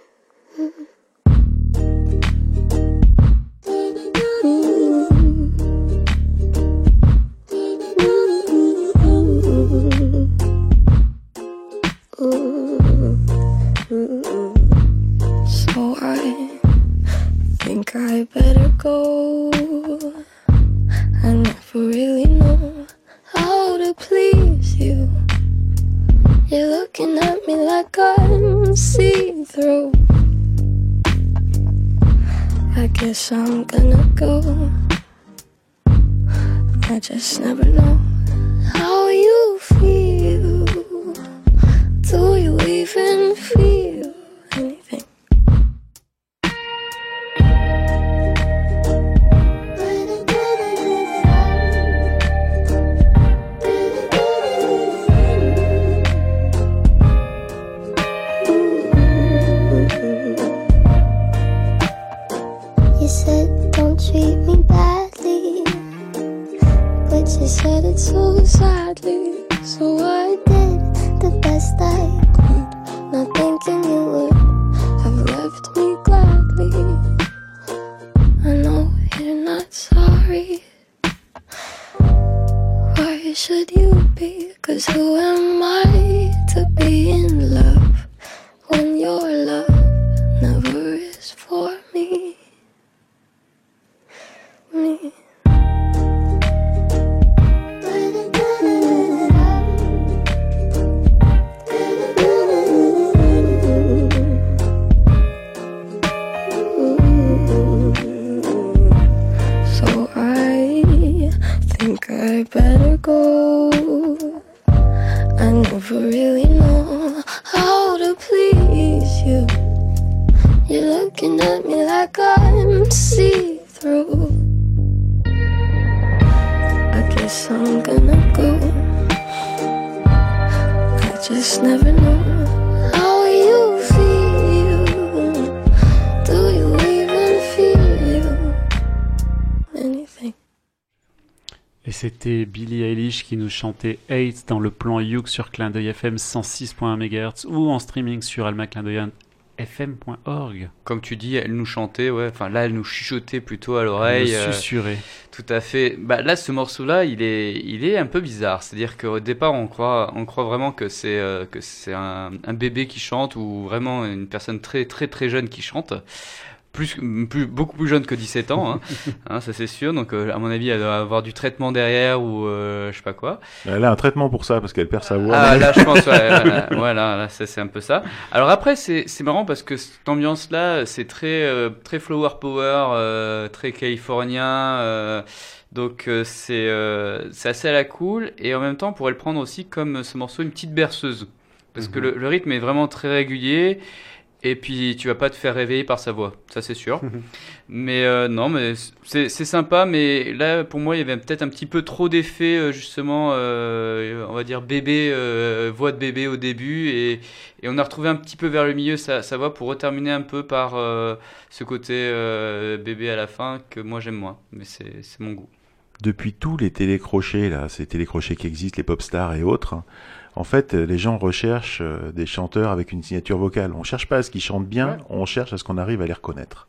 M: So I think I better go. I never really know how to please you. You're looking at me like I'm see through. I guess I'm gonna go. I just never know how you feel. Do you even feel? You said it so sadly. So I did the best I could, not thinking you would have left me gladly. I know you're not sorry. Why should you be? Cause who am I
E: Chantait Hate dans le plan Youk sur Clin d'œil FM 106.1 MHz ou en streaming sur almaclindeuil.fm.org.
F: Comme tu dis, elle nous chantait, ouais. Enfin, là, elle nous chuchotait plutôt à l'oreille.
E: Elle nous
F: euh, tout à fait. Bah, là, ce morceau-là, il est, il est un peu bizarre. C'est-à-dire qu'au départ, on croit, on croit vraiment que c'est, euh, que c'est un, un bébé qui chante ou vraiment une personne très, très, très jeune qui chante. Plus, plus, beaucoup plus jeune que 17 ans, hein. Hein, ça c'est sûr. Donc, euh, à mon avis, elle doit avoir du traitement derrière ou euh, je sais pas quoi.
B: Elle a un traitement pour ça parce qu'elle perd sa voix.
F: Ah là je pense ouais, voilà, voilà, là, ça, c'est un peu ça. Alors après c'est c'est marrant parce que cette ambiance là c'est très euh, très flower power, euh, très californien. euh, donc euh, c'est euh, c'est assez à la cool et en même temps on pourrait le prendre aussi comme ce morceau une petite berceuse parce que
E: Mhm.
F: le, le rythme est vraiment très régulier. Et puis tu vas pas te faire réveiller par sa voix, ça c'est sûr. mais euh, non, mais c'est sympa, mais là pour moi il y avait peut-être un petit peu trop d'effets euh, justement, euh, on va dire bébé, euh, voix de bébé au début, et, et on a retrouvé un petit peu vers le milieu sa, sa voix pour reterminer un peu par ce côté bébé à la fin que moi j'aime moins, mais c'est c'est mon goût.
B: Depuis tous les télécrochets, là, ces télécrochets qui existent, les pop stars et autres, hein, en fait, euh, les gens recherchent euh, des chanteurs avec une signature vocale. On cherche pas à ce qu'ils chantent bien, on cherche à ce qu'on arrive à les reconnaître.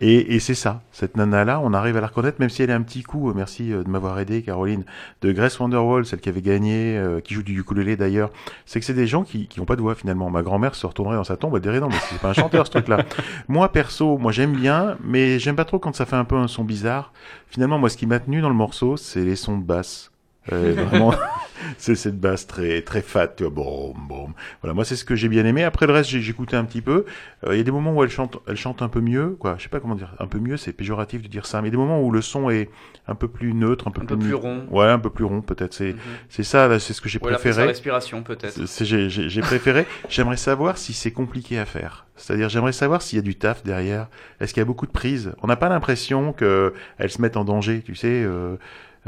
B: Et, et c'est ça, cette nana-là, on arrive à la reconnaître, même si elle a un petit coup, euh, merci de m'avoir aidé, Caroline, de Grace Wonderwall, celle qui avait gagné, euh, qui joue du ukulélé d'ailleurs, c'est que c'est des gens qui qui ont pas de voix finalement. Ma grand-mère se retournerait dans sa tombe, elle dirait non, mais c'est pas un chanteur ce truc-là. Moi, perso, moi j'aime bien, mais j'aime pas trop quand ça fait un peu un son bizarre. Finalement, moi, ce qui m'a tenu dans le morceau, c'est les sons de basse. Euh, vraiment, c'est cette basse très très fat, tu vois, boum boum. Voilà, moi c'est ce que j'ai bien aimé. Après le reste, j'ai écouté un petit peu. Euh, Il y a des moments où elle chante, elle chante un peu mieux, quoi. Je sais pas comment dire, un peu mieux, c'est péjoratif de dire ça, mais il y a des moments où le son est un peu plus neutre, un peu
F: Un
B: plus
F: rond.
B: Ouais, un peu plus rond peut-être. C'est c'est ça, là, c'est ce que j'ai
F: elle a fait sa
B: préféré.
F: respiration, peut-être.
B: J'ai préféré. J'aimerais savoir si c'est compliqué à faire. C'est-à-dire, j'aimerais savoir s'il y a du taf derrière. Est-ce qu'il y a beaucoup de prises? On n'a pas l'impression que elles se mettent en danger, tu sais. euh,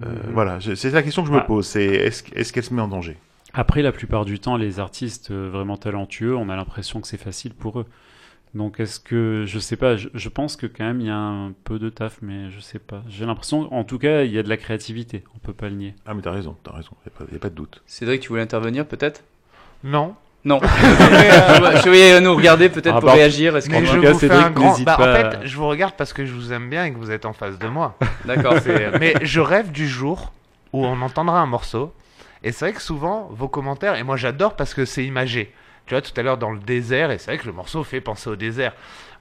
B: euh,
E: Mhm.
B: Voilà, c'est la question que je me
E: Ah.
B: pose. C'est est-ce qu'elle se met en danger?
E: Après, la plupart du temps, les artistes euh, vraiment talentueux, on a l'impression que c'est facile pour eux. Donc, est-ce que, je sais pas, je, je pense que quand même il y a un peu de taf, mais je sais pas. J'ai l'impression, en tout cas, il y a de la créativité, on peut pas le nier.
B: Ah, mais t'as raison, t'as raison, il n'y a, pas de doute.
F: Cédric, tu voulais intervenir peut-être?
C: Non.
F: Non. je voyais nous regarder peut-être
C: Ah,
F: pour
C: bah,
F: réagir. Est-ce qu'on
C: je
F: va-
C: vous fais un grand. Bah, en fait, je vous regarde parce que je vous aime bien et que vous êtes en face de moi.
F: D'accord.
C: C'est- Mais je rêve du jour où on entendra un morceau. Et c'est vrai que souvent, vos commentaires, et moi j'adore parce que c'est imagé. Tu vois, tout à l'heure dans le désert, et c'est vrai que le morceau fait penser au désert.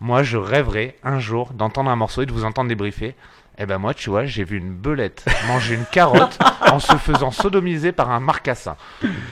C: Moi, je rêverais un jour d'entendre un morceau et de vous entendre débriefer. Eh ben moi, tu vois, j'ai vu une belette manger une carotte en se faisant sodomiser par un marcassin.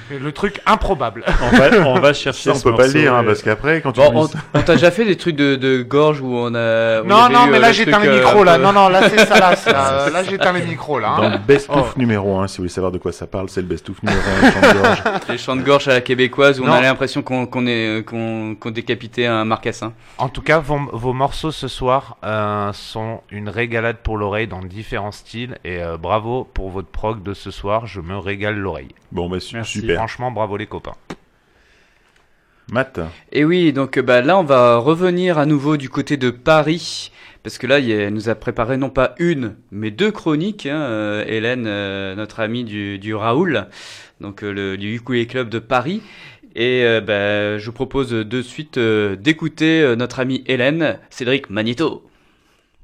C: Le truc improbable.
E: On va- on va chercher
B: Ça, on
E: ce
B: peut pas le dire, hein,
E: euh.
B: parce qu'après, quand tu
F: Bon, on,
B: ça-
F: on t'a déjà fait des trucs de, de gorge où on a. où
C: Non, non,
F: eu,
C: mais
F: euh,
C: là j'éteins les
F: euh,
C: micros là.
F: peu-
C: Non, non, là c'est ça là. Là, là j'éteins les micros là.
B: Dans
C: hein.
B: le best-of
C: Oh.
B: numéro 1, si vous voulez savoir de quoi ça parle, c'est le best-of numéro 1, chant de gorge.
F: Les chants de gorge à la québécoise où on a l'impression qu'on qu'on est qu'on qu'on décapitait un marcassin.
C: En tout cas, vos, vos morceaux ce soir euh, sont une régalade pour l'oreille dans différents styles et euh, bravo pour votre prog de ce soir. Je me régale l'oreille.
B: Bon, bah su- super.
C: Franchement, bravo les copains.
B: Matt
F: Et oui, donc euh, bah, là, on va revenir à nouveau du côté de Paris. Parce que là, elle nous a préparé non pas une, mais deux chroniques. hein, euh, Hélène, euh, notre amie du, du Raoul, donc euh, le, du Ukulele Club de Paris. Et euh, bah, je vous propose de suite euh, d'écouter euh, notre amie Hélène, Cédric Magneto.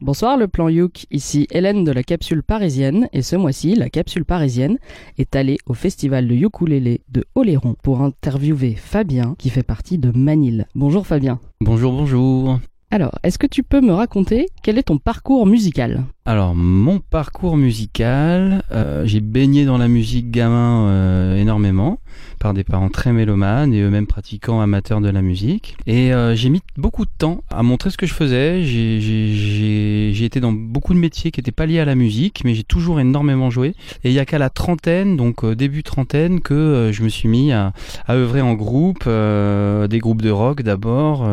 H: Bonsoir le plan Youk, ici Hélène de la capsule parisienne et ce mois-ci la capsule parisienne est allée au festival de ukulélé de Oléron pour interviewer Fabien qui fait partie de Manille. Bonjour Fabien.
P: Bonjour, bonjour.
H: Alors, est-ce que tu peux me raconter quel est ton parcours musical?
P: Alors, mon parcours musical, euh, j'ai baigné dans la musique gamin euh, énormément, par des parents très mélomanes et eux-mêmes pratiquants amateurs de la musique. Et euh, j'ai mis beaucoup de temps à montrer ce que je faisais. J'ai- été dans beaucoup de métiers qui n'étaient pas liés à la musique, mais j'ai toujours énormément joué. Et il y a qu'à la trentaine, donc euh, début trentaine, que euh, je me suis mis à, à œuvrer en groupe, euh, des groupes de rock d'abord.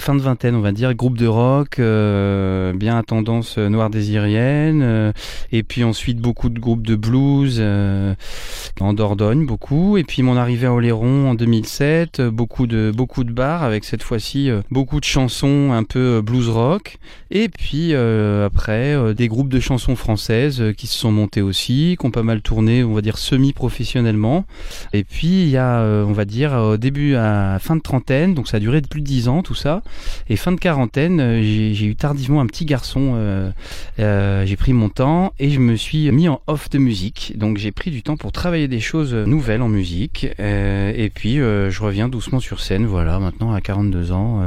P: Fin de vingtaine, on va dire, groupe de rock, euh, bien à tendance euh, noire désirienne, euh, et puis ensuite beaucoup de groupes de blues euh, en Dordogne, beaucoup, et puis mon arrivée à Oléron en 2007, euh, beaucoup de beaucoup de bars avec cette fois-ci euh, beaucoup de chansons un peu blues rock, et puis après des groupes de chansons françaises qui se sont montés aussi, qui ont pas mal tourné, on va dire semi-professionnellement, et puis il y a, on va dire, au début à fin de trentaine, donc ça a duré plus de dix ans tout ça. Et fin de quarantaine, euh, j'ai eu tardivement un petit garçon. euh, euh, j'ai pris mon temps et je me suis mis en off de musique. Donc j'ai pris du temps pour travailler des choses nouvelles en musique. euh, et puis je reviens doucement sur scène. Voilà, maintenant à 42 ans,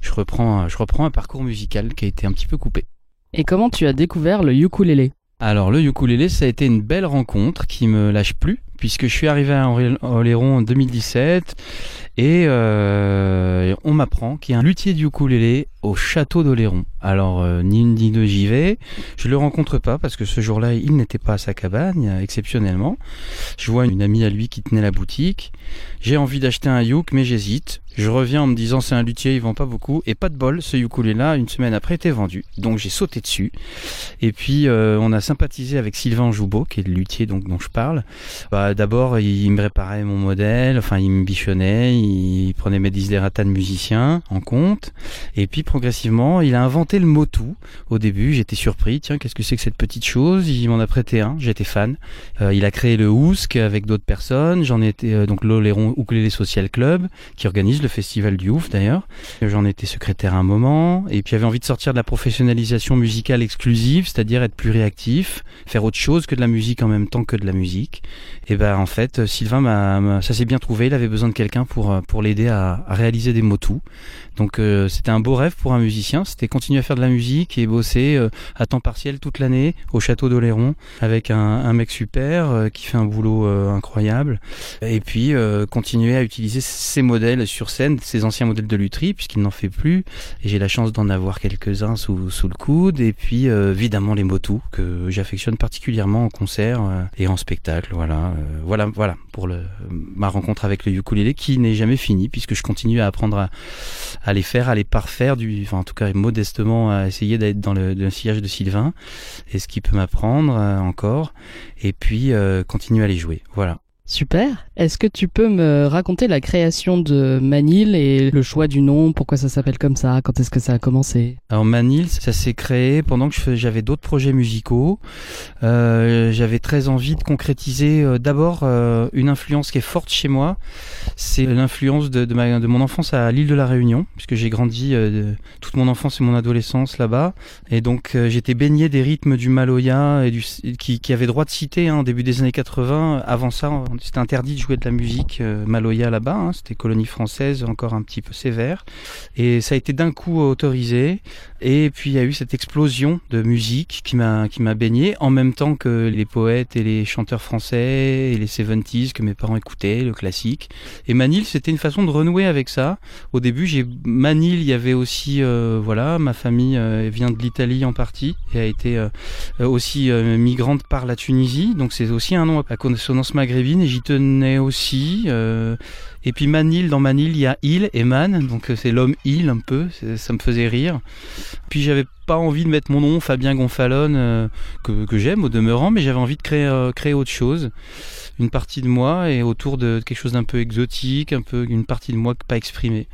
P: je reprends, je reprends un parcours musical qui a été un petit peu coupé.
H: Et comment tu as découvert le ukulélé?
P: Alors le ukulélé, ça a été une belle rencontre qui me lâche plus puisque je suis arrivé à Oléron en 2017 et euh, on m'apprend qu'il y a un luthier du ukulélé au château d'Oléron. Alors euh, ni une ni deux j'y vais, je le rencontre pas parce que ce jour-là il n'était pas à sa cabane euh, exceptionnellement. Je vois une amie à lui qui tenait la boutique. J'ai envie d'acheter un uk mais j'hésite. Je reviens en me disant c'est un luthier, il vend pas beaucoup et pas de bol, ce ukulélé là une semaine après était vendu. Donc j'ai sauté dessus. Et puis on a sympathisé avec Sylvain Joubeau qui est le luthier donc dont je parle. Bah, d'abord il me réparait mon modèle, enfin il me bichonnait, il prenait mes desiderata de musicien en compte et puis progressivement il a inventé le Motu. Au début j'étais surpris, tiens qu'est-ce que c'est que cette petite chose? Il m'en a prêté un, j'étais fan. Euh, il a créé le Ousk avec d'autres personnes, j'en étais euh, donc l'Oléron Ukulélé Social Club qui organise le festival du Ouf d'ailleurs. J'en étais secrétaire un moment et puis j'avais envie de sortir de la professionnalisation musicale exclusive, c'est-à-dire être plus réactif, faire autre chose que de la musique en même temps que de la musique. Ben en fait Sylvain m'a, ça s'est bien trouvé, il avait besoin de quelqu'un pour euh, pour l'aider à, réaliser des motus. Donc euh, c'était un beau rêve pour un musicien, c'était continuer à faire de la musique et bosser euh, à temps partiel toute l'année au château d'Oléron avec un, un mec super euh, qui fait un boulot euh, incroyable. Et puis euh, continuer à utiliser ses modèles sur scène, ses anciens modèles de lutherie puisqu'il n'en fait plus. Et j'ai la chance d'en avoir quelques-uns sous, sous le coude. Et puis évidemment les motus que j'affectionne particulièrement en concert et en spectacle voilà voilà voilà pour le, ma rencontre avec le ukulélé qui n'est jamais finie puisque je continue à apprendre à, les faire, à les parfaire, du, enfin en tout cas modestement à essayer d'être dans le, le sillage de Sylvain et ce qu'il peut m'apprendre euh, encore et puis euh, continuer à les jouer. Voilà.
H: Super. Est-ce que tu peux me raconter la création de Manil et le choix du nom Pourquoi ça s'appelle comme ça Quand est-ce que ça a commencé?
P: Alors Manil, ça s'est créé pendant que j'avais d'autres projets musicaux. Euh, j'avais très envie de concrétiser euh, d'abord euh, une influence qui est forte chez moi. C'est l'influence de, mon enfance à l'île de la Réunion, puisque j'ai grandi toute mon enfance et mon adolescence là-bas. Et donc j'étais baigné des rythmes du Maloya et qui, qui avait droit de citer hein, début des années 80. Avant ça, c'était interdit de jouer de la musique euh, maloya là-bas. hein. C'était colonie française, encore un petit peu sévère. Et ça a été d'un coup autorisé. Et puis il y a eu cette explosion de musique qui m'a qui m'a baigné en même temps que les poètes et les chanteurs français et les 70s que mes parents écoutaient, le classique. Et Manil, c'était une façon de renouer avec ça. Au début, j'ai Manil, il y avait aussi euh, voilà, ma famille euh, vient de l'Italie en partie et a été euh, aussi euh, migrante par la Tunisie, donc c'est aussi un nom à consonance maghrébine et j'y tenais aussi. Et puis Manil, dans Manil, il y a il et man, donc euh, c'est l'homme il un peu, ça me faisait rire. Puis j'avais pas envie de mettre mon nom, Fabien Gonfalone, euh, que, que j'aime au demeurant, mais j'avais envie de créer, euh, créer autre chose, une partie de moi et autour de quelque chose d'un peu exotique, un peu une partie de moi pas exprimée.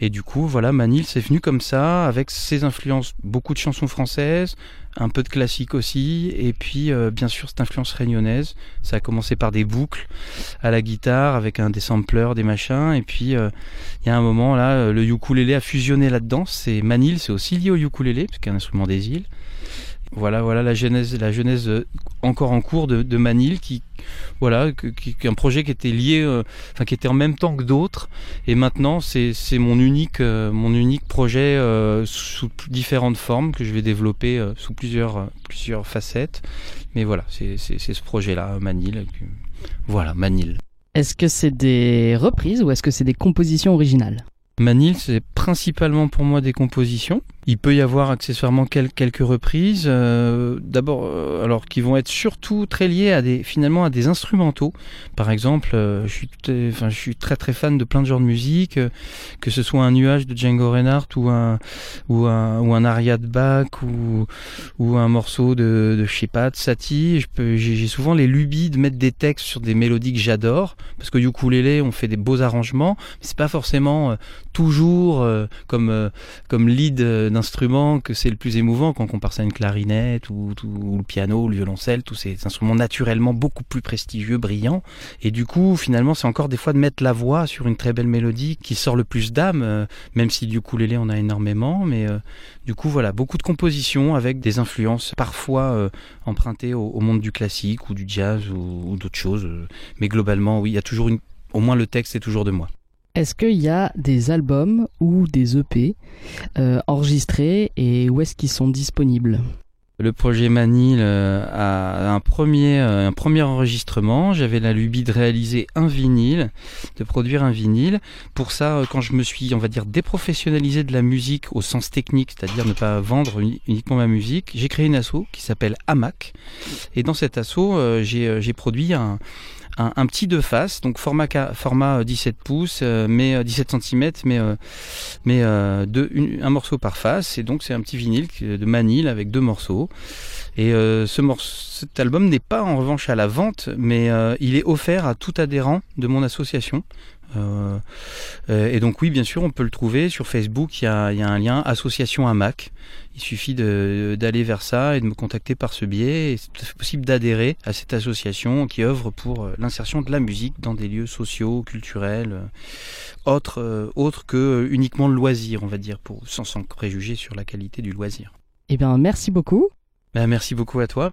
P: Et du coup, voilà, Manil, c'est venu comme ça, avec ses influences, beaucoup de chansons françaises, un peu de classique aussi, et puis euh, bien sûr cette influence réunionnaise. Ça a commencé par des boucles à la guitare, avec un des sampleurs, des machins, et puis euh, il y a un moment là, euh, le ukulélé a fusionné là-dedans. C'est Manil, c'est aussi lié au ukulélé, parce qu'il a un instrument des îles. Voilà, voilà la genèse, la genèse euh, encore en cours de, de Manil, qui, voilà, qui, qui un projet qui était lié, euh, enfin qui était en même temps que d'autres, et maintenant c'est mon unique, euh, mon unique projet euh, sous différentes formes que je vais développer euh, sous plusieurs, plusieurs facettes. Mais voilà, c'est ce projet-là, Manil. Voilà, Manil.
H: Est-ce que c'est des reprises ou est-ce que c'est des compositions originales?
P: Manil, c'est principalement pour moi des compositions. Il peut y avoir accessoirement quel- quelques reprises, euh, d'abord, euh, alors qui vont être surtout très liées à des, finalement, à des instrumentaux. Par exemple, euh, je suis, très très fan de plein de genres de musique, que ce soit un nuage de Django Reinhardt ou un ou un aria de Bach ou ou un morceau de, de je sais pas, de Satie. J'ai souvent les lubies de mettre des textes sur des mélodies que j'adore, parce que ukulélé, on fait des beaux arrangements, mais c'est pas forcément toujours comme comme lead euh, d'instrument que c'est le plus émouvant quand on compare ça à une clarinette ou, le piano ou le violoncelle, tous ces instruments naturellement beaucoup plus prestigieux, brillants. Et du coup, finalement, c'est encore des fois de mettre la voix sur une très belle mélodie qui sort le plus d'âme, euh, même si du ukulélé on a énormément. Mais euh, du coup, voilà, beaucoup de compositions avec des influences parfois euh, empruntées au, monde du classique ou du jazz ou, ou d'autres choses. Mais globalement, oui, il y a toujours une, au moins le texte est toujours de moi.
H: Est-ce qu'il y a des albums ou des EP euh, enregistrés et où est-ce qu'ils sont disponibles?
P: Le projet Manil euh, a un premier, euh, un premier enregistrement. J'avais la lubie de réaliser un vinyle, de produire un vinyle. Pour ça, quand je me suis, on va dire, déprofessionnalisé de la musique au sens technique, c'est-à-dire ne pas vendre uni- uniquement ma musique, j'ai créé une asso qui s'appelle AMAC. Et dans cette asso, j'ai produit un, un, petit deux faces, donc format, format euh, 17 pouces, euh, mais euh, 17 cm, mais, euh, mais euh, deux- un morceau par face. Et donc c'est un petit vinyle de Manil avec deux morceaux. Et euh, ce morceau, cet album n'est pas en revanche à la vente, mais euh, il est offert à tout adhérent de mon association. Euh, euh, et donc oui, bien sûr, on peut le trouver sur Facebook. Il y a, il y a un lien Association AMAC. Il suffit d'aller vers ça et de me contacter par ce biais. C'est possible d'adhérer à cette association qui œuvre pour euh, l'insertion de la musique dans des lieux sociaux, culturels, autres, autres que uniquement le loisir, on va dire, pour, sans, sans préjuger sur la qualité du loisir.
H: Eh bien, merci beaucoup.
P: Ben, merci beaucoup à toi.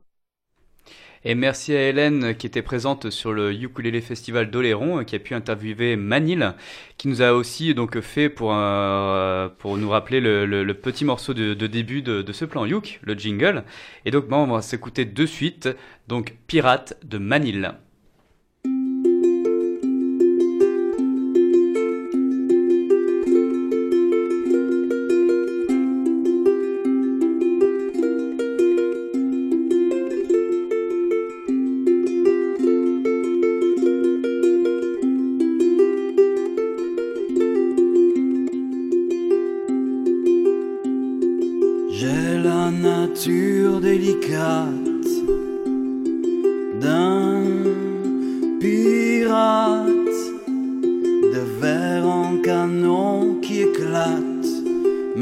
F: Et merci à Hélène qui était présente sur le Ukulele Festival d'Oléron, qui a pu interviewer Manil, qui nous a aussi donc fait pour, euh, pour nous rappeler le, petit morceau de, début de, ce plan Yuk, le jingle. Et donc ben, on va s'écouter de suite, donc Pirate de Manil.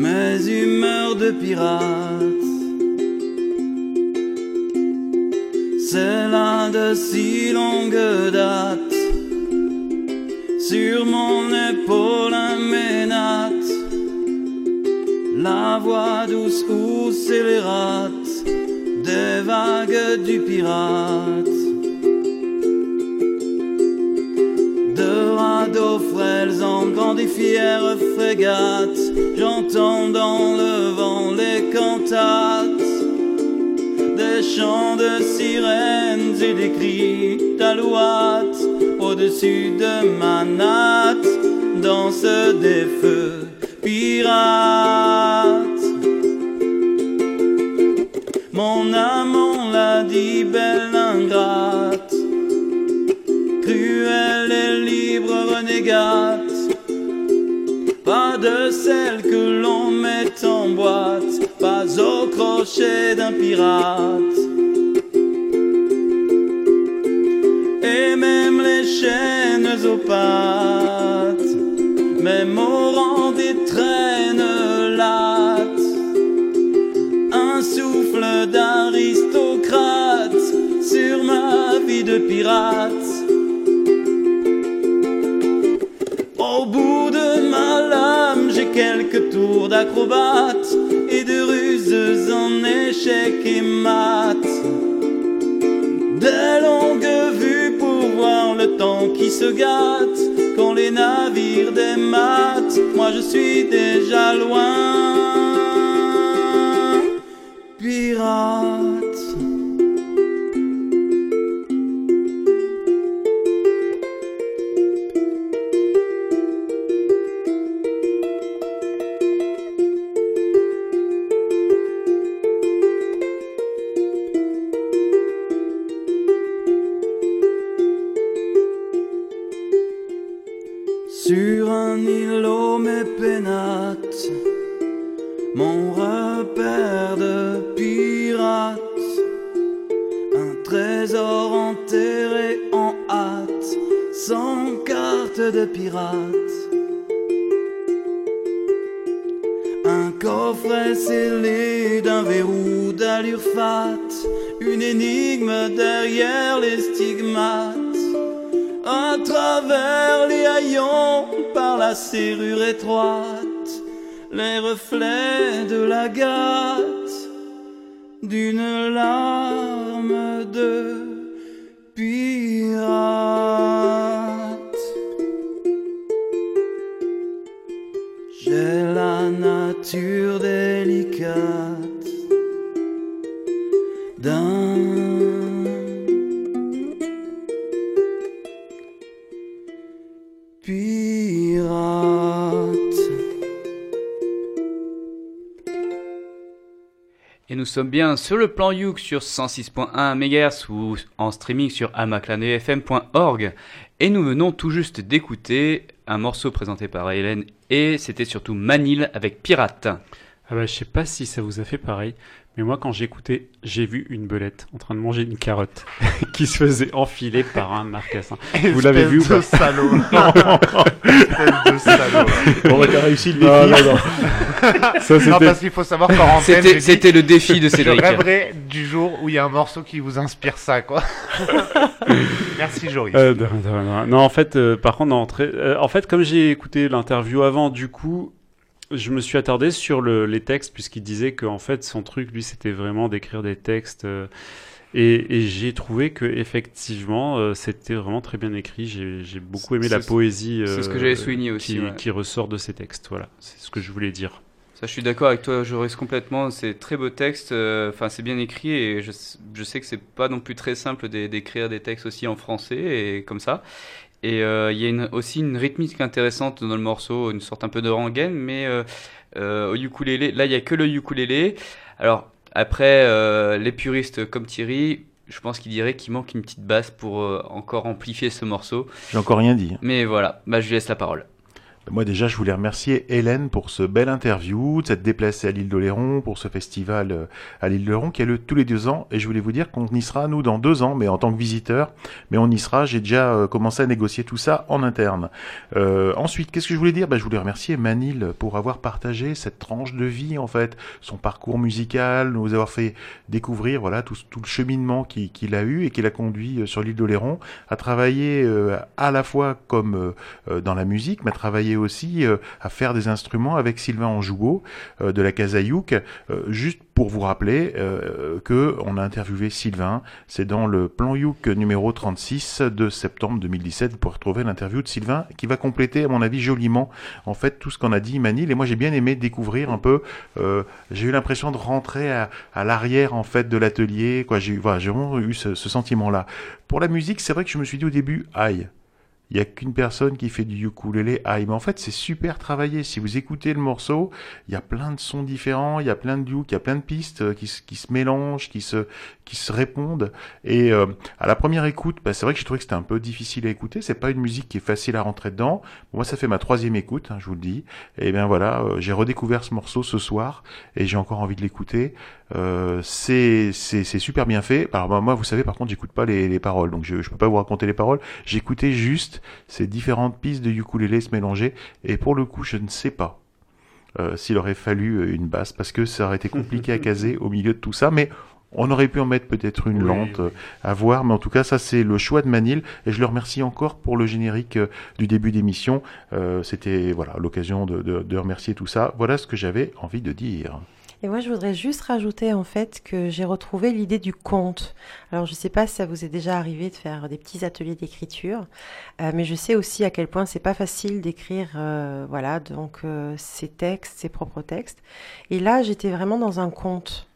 A: Mes humeurs de pirate. C'est là de si longue date, sur mon épaule un la voix douce ou scélérate des vagues du pirate.
Q: bateaux frêles en grande et fière frégate, j'entends dans le vent les cantates des chants de sirènes et des cris d'alouates au-dessus de ma natte dansent des feux pirates. D'un pirate. Et même les chaînes aux pattes, même au rang des traînes lattes, un souffle d'aristocrate sur ma vie de pirate. Au bout de ma lame, j'ai quelques tours d'acrobate et mat. Des longues vues pour voir le temps qui se gâte quand les navires dématent. Moi je suis déjà loin. Pirate.
F: Nous sommes bien sur le plan Youk sur 106.1 MHz ou en streaming sur amaclanefm.org. Et nous venons tout juste d'écouter un morceau présenté par Hélène et c'était surtout Manil avec Pirate.
E: Ah bah, je sais pas si ça vous a fait pareil, mais moi quand j'écoutais, j'ai vu une belette en train de manger une carotte qui se faisait enfiler par un marcassin. Vous l'avez vu ou pas
C: Espèce de salaud. Espèce de salaud.
B: Bon, bah, t'as réussi le
E: Non,
B: défi.
E: non, non. Ça,
C: non,
E: c'était-
C: parce qu'il faut savoir qu'en antenne,
F: C'était- le défi de Cédric.
C: Je rêverais du jour où il y a un morceau qui vous inspire ça, quoi. Merci, Joris.
E: Euh, non, non, non. Non, en fait, euh, par contre, non, très- euh, en fait, comme j'ai écouté l'interview avant, du coup, je me suis attardé sur le- les textes puisqu'il disait que en fait, son truc, lui, c'était vraiment d'écrire des textes. euh, et et j'ai trouvé que effectivement, euh, c'était vraiment très bien écrit. J'ai beaucoup aimé la poésie.
F: c'est ce que
E: euh,
F: j'avais souligné aussi,
E: qui,
F: ouais.
E: qui ressort de ces textes. Voilà, c'est ce que je voulais dire.
F: Ça, je suis d'accord avec toi, Joris, complètement. C'est très beau texte. Enfin, c'est bien écrit et je, je sais que c'est pas non plus très simple d'é- d'écrire des textes aussi en français et comme ça. Et euh, il y a une- aussi une rythmique intéressante dans le morceau, une sorte un peu de rengaine, mais euh, euh, au ukulélé, là, il y a que le ukulélé. Alors, après, les puristes comme Thierry, je pense qu'il dirait qu'il manque une petite basse pour encore amplifier ce morceau.
B: J'ai encore rien dit.
F: Mais voilà, bah, je lui laisse la parole.
B: Moi déjà, je voulais remercier Hélène pour ce bel interview, de s'être déplacée à l'île d'Oléron pour ce festival euh, à l'île d'Oléron qui a lieu tous les deux ans. Et je voulais vous dire qu'on y sera, nous, dans deux ans, mais en tant que visiteur. Mais on y sera, j'ai déjà euh, commencé à négocier tout ça en interne. Euh, ensuite, qu'est-ce que je voulais dire? Ben, Je voulais remercier Manil pour avoir partagé cette tranche de vie, en fait, son parcours musical, nous avoir fait découvrir voilà tout, le cheminement qu'il a eu et qu'il a conduit sur l'île d'Oléron, à travailler à la fois comme dans la musique, mais à travailler aussi euh, à faire des instruments avec Sylvain Anjouot euh, de la Casa Youk. Euh, juste pour vous rappeler euh, que on a interviewé Sylvain, c'est dans le plan Youk numéro 36 de septembre 2017. Vous pourrez retrouver l'interview de Sylvain qui va compléter, à mon avis, joliment en fait tout ce qu'on a dit Manil. Et moi, j'ai bien aimé découvrir un peu. j'ai eu l'impression de rentrer à, l'arrière en fait de l'atelier. Quoi, j'ai voilà, vraiment eu ce, ce sentiment-là. Pour la musique, c'est vrai que je me suis dit au début, aïe. Il n'y a qu'une personne qui fait du ukulélé. Ah, mais en fait, c'est super travaillé. Si vous écoutez le morceau, il y a plein de sons différents, il y a plein de uke, il y a plein de pistes euh, qui, se- qui se mélangent, qui se, qui se répondent. Et euh, à la première écoute, bah, c'est vrai que j'ai trouvé que c'était un peu difficile à écouter. C'est pas une musique qui est facile à rentrer dedans. Moi, ça fait ma troisième écoute, hein, je vous le dis. Et bien voilà, euh, j'ai redécouvert ce morceau ce soir et j'ai encore envie de l'écouter. Euh, c'est super bien fait. Alors bah, moi, vous savez, par contre, j'écoute pas les, les paroles, donc je je peux pas vous raconter les paroles. J'écoutais juste ces différentes pistes de ukulélé se mélanger. Et pour le coup, je ne sais pas euh, s'il aurait fallu euh, une basse parce que ça aurait été compliqué à caser au milieu de tout ça, mais on aurait pu en mettre peut-être une
E: Oui,
B: lente euh, à voir, mais en tout cas, ça c'est le choix de Manil et je le remercie encore pour le générique euh, du début d'émission. Euh, C'était voilà l'occasion de, de, de remercier tout ça. Voilà ce que j'avais envie de dire.
D: Et moi, je voudrais juste rajouter en fait que j'ai retrouvé l'idée du conte. Alors, je ne sais pas si ça vous est déjà arrivé de faire des petits ateliers d'écriture, euh, mais je sais aussi à quel point c'est pas facile d'écrire, euh, voilà, donc euh, ses textes, ses propres textes. Et là, j'étais vraiment dans un conte.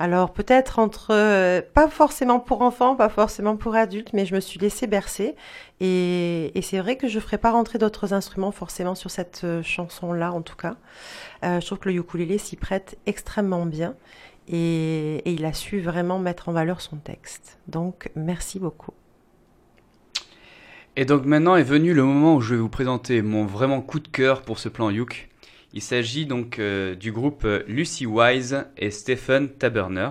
D: Alors peut-être entre, euh, pas forcément pour enfants, pas forcément pour adultes, mais je me suis laissée bercer. Et, c'est vrai que je ne ferai pas rentrer d'autres instruments forcément sur cette euh, chanson-là, en tout cas. Euh, je trouve que le ukulélé s'y prête extrêmement bien et, et il a su vraiment mettre en valeur son texte. Donc merci beaucoup.
F: Et donc maintenant est venu le moment où je vais vous présenter mon vraiment coup de cœur pour ce plan Youk. Il s'agit donc euh, du groupe euh, Lucy Wise et Stephen Taberner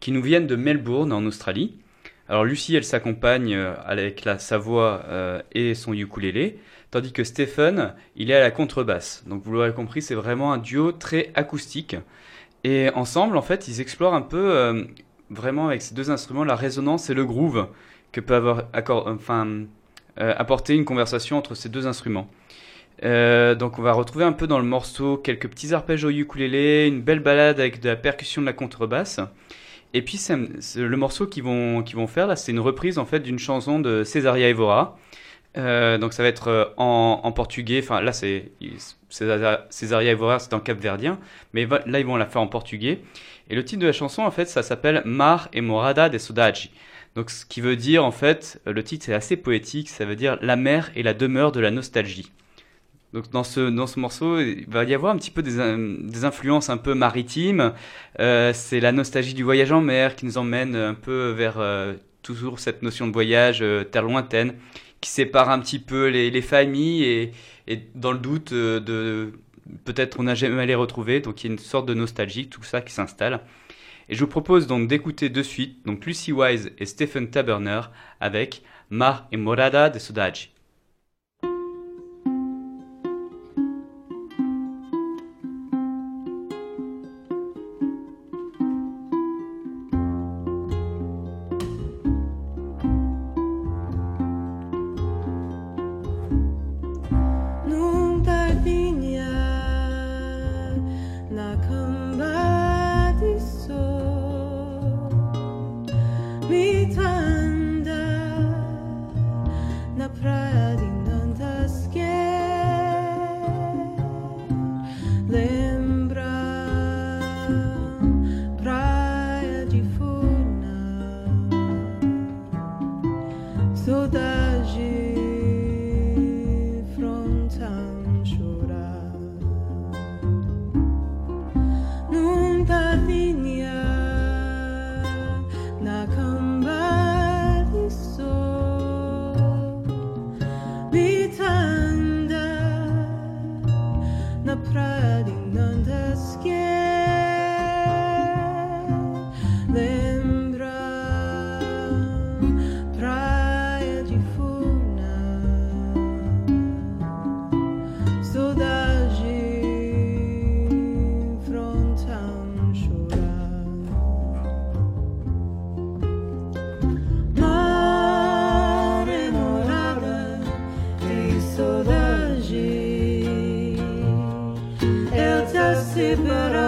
F: qui nous viennent de Melbourne en Australie. Alors Lucy elle s'accompagne euh, avec la, sa voix et son ukulélé, tandis que Stephen il est à la contrebasse. Donc vous l'aurez compris c'est vraiment un duo très acoustique. Et ensemble en fait ils explorent un peu vraiment avec ces deux instruments la résonance et le groove que peut avoir accor- enfin, apporter une conversation entre ces deux instruments. Euh, donc on va retrouver un peu dans le morceau quelques petits arpèges au ukulélé, une belle balade avec de la percussion de la contrebasse. Et puis c'est c'est le morceau qu'ils vont, faire là, c'est une reprise en fait d'une chanson de Cesaria Evora. Euh, donc ça va être euh, en, portugais, enfin là c'est Cesaria, Evora c'est en capverdien, mais va- là ils vont la faire en portugais. Et le titre de la chanson en fait ça s'appelle Mar e Morada de Saudade. Donc ce qui veut dire en fait, le titre est assez poétique, ça veut dire la mer et la demeure de la nostalgie. Donc dans ce, dans ce morceau, il va y avoir un petit peu des, in- des influences un peu maritimes. Euh, c'est la nostalgie du voyage en mer qui nous emmène un peu vers euh, toujours cette notion de voyage, euh, terre lointaine, qui sépare un petit peu les, les familles et, et dans le doute euh, de peut-être on n'a jamais les retrouver. Donc il y a une sorte de nostalgie, tout ça qui s'installe. Et je vous propose donc d'écouter de suite donc Lucy Wise et Stephen Taberner avec Mar e Morada de Saudade.
R: see better.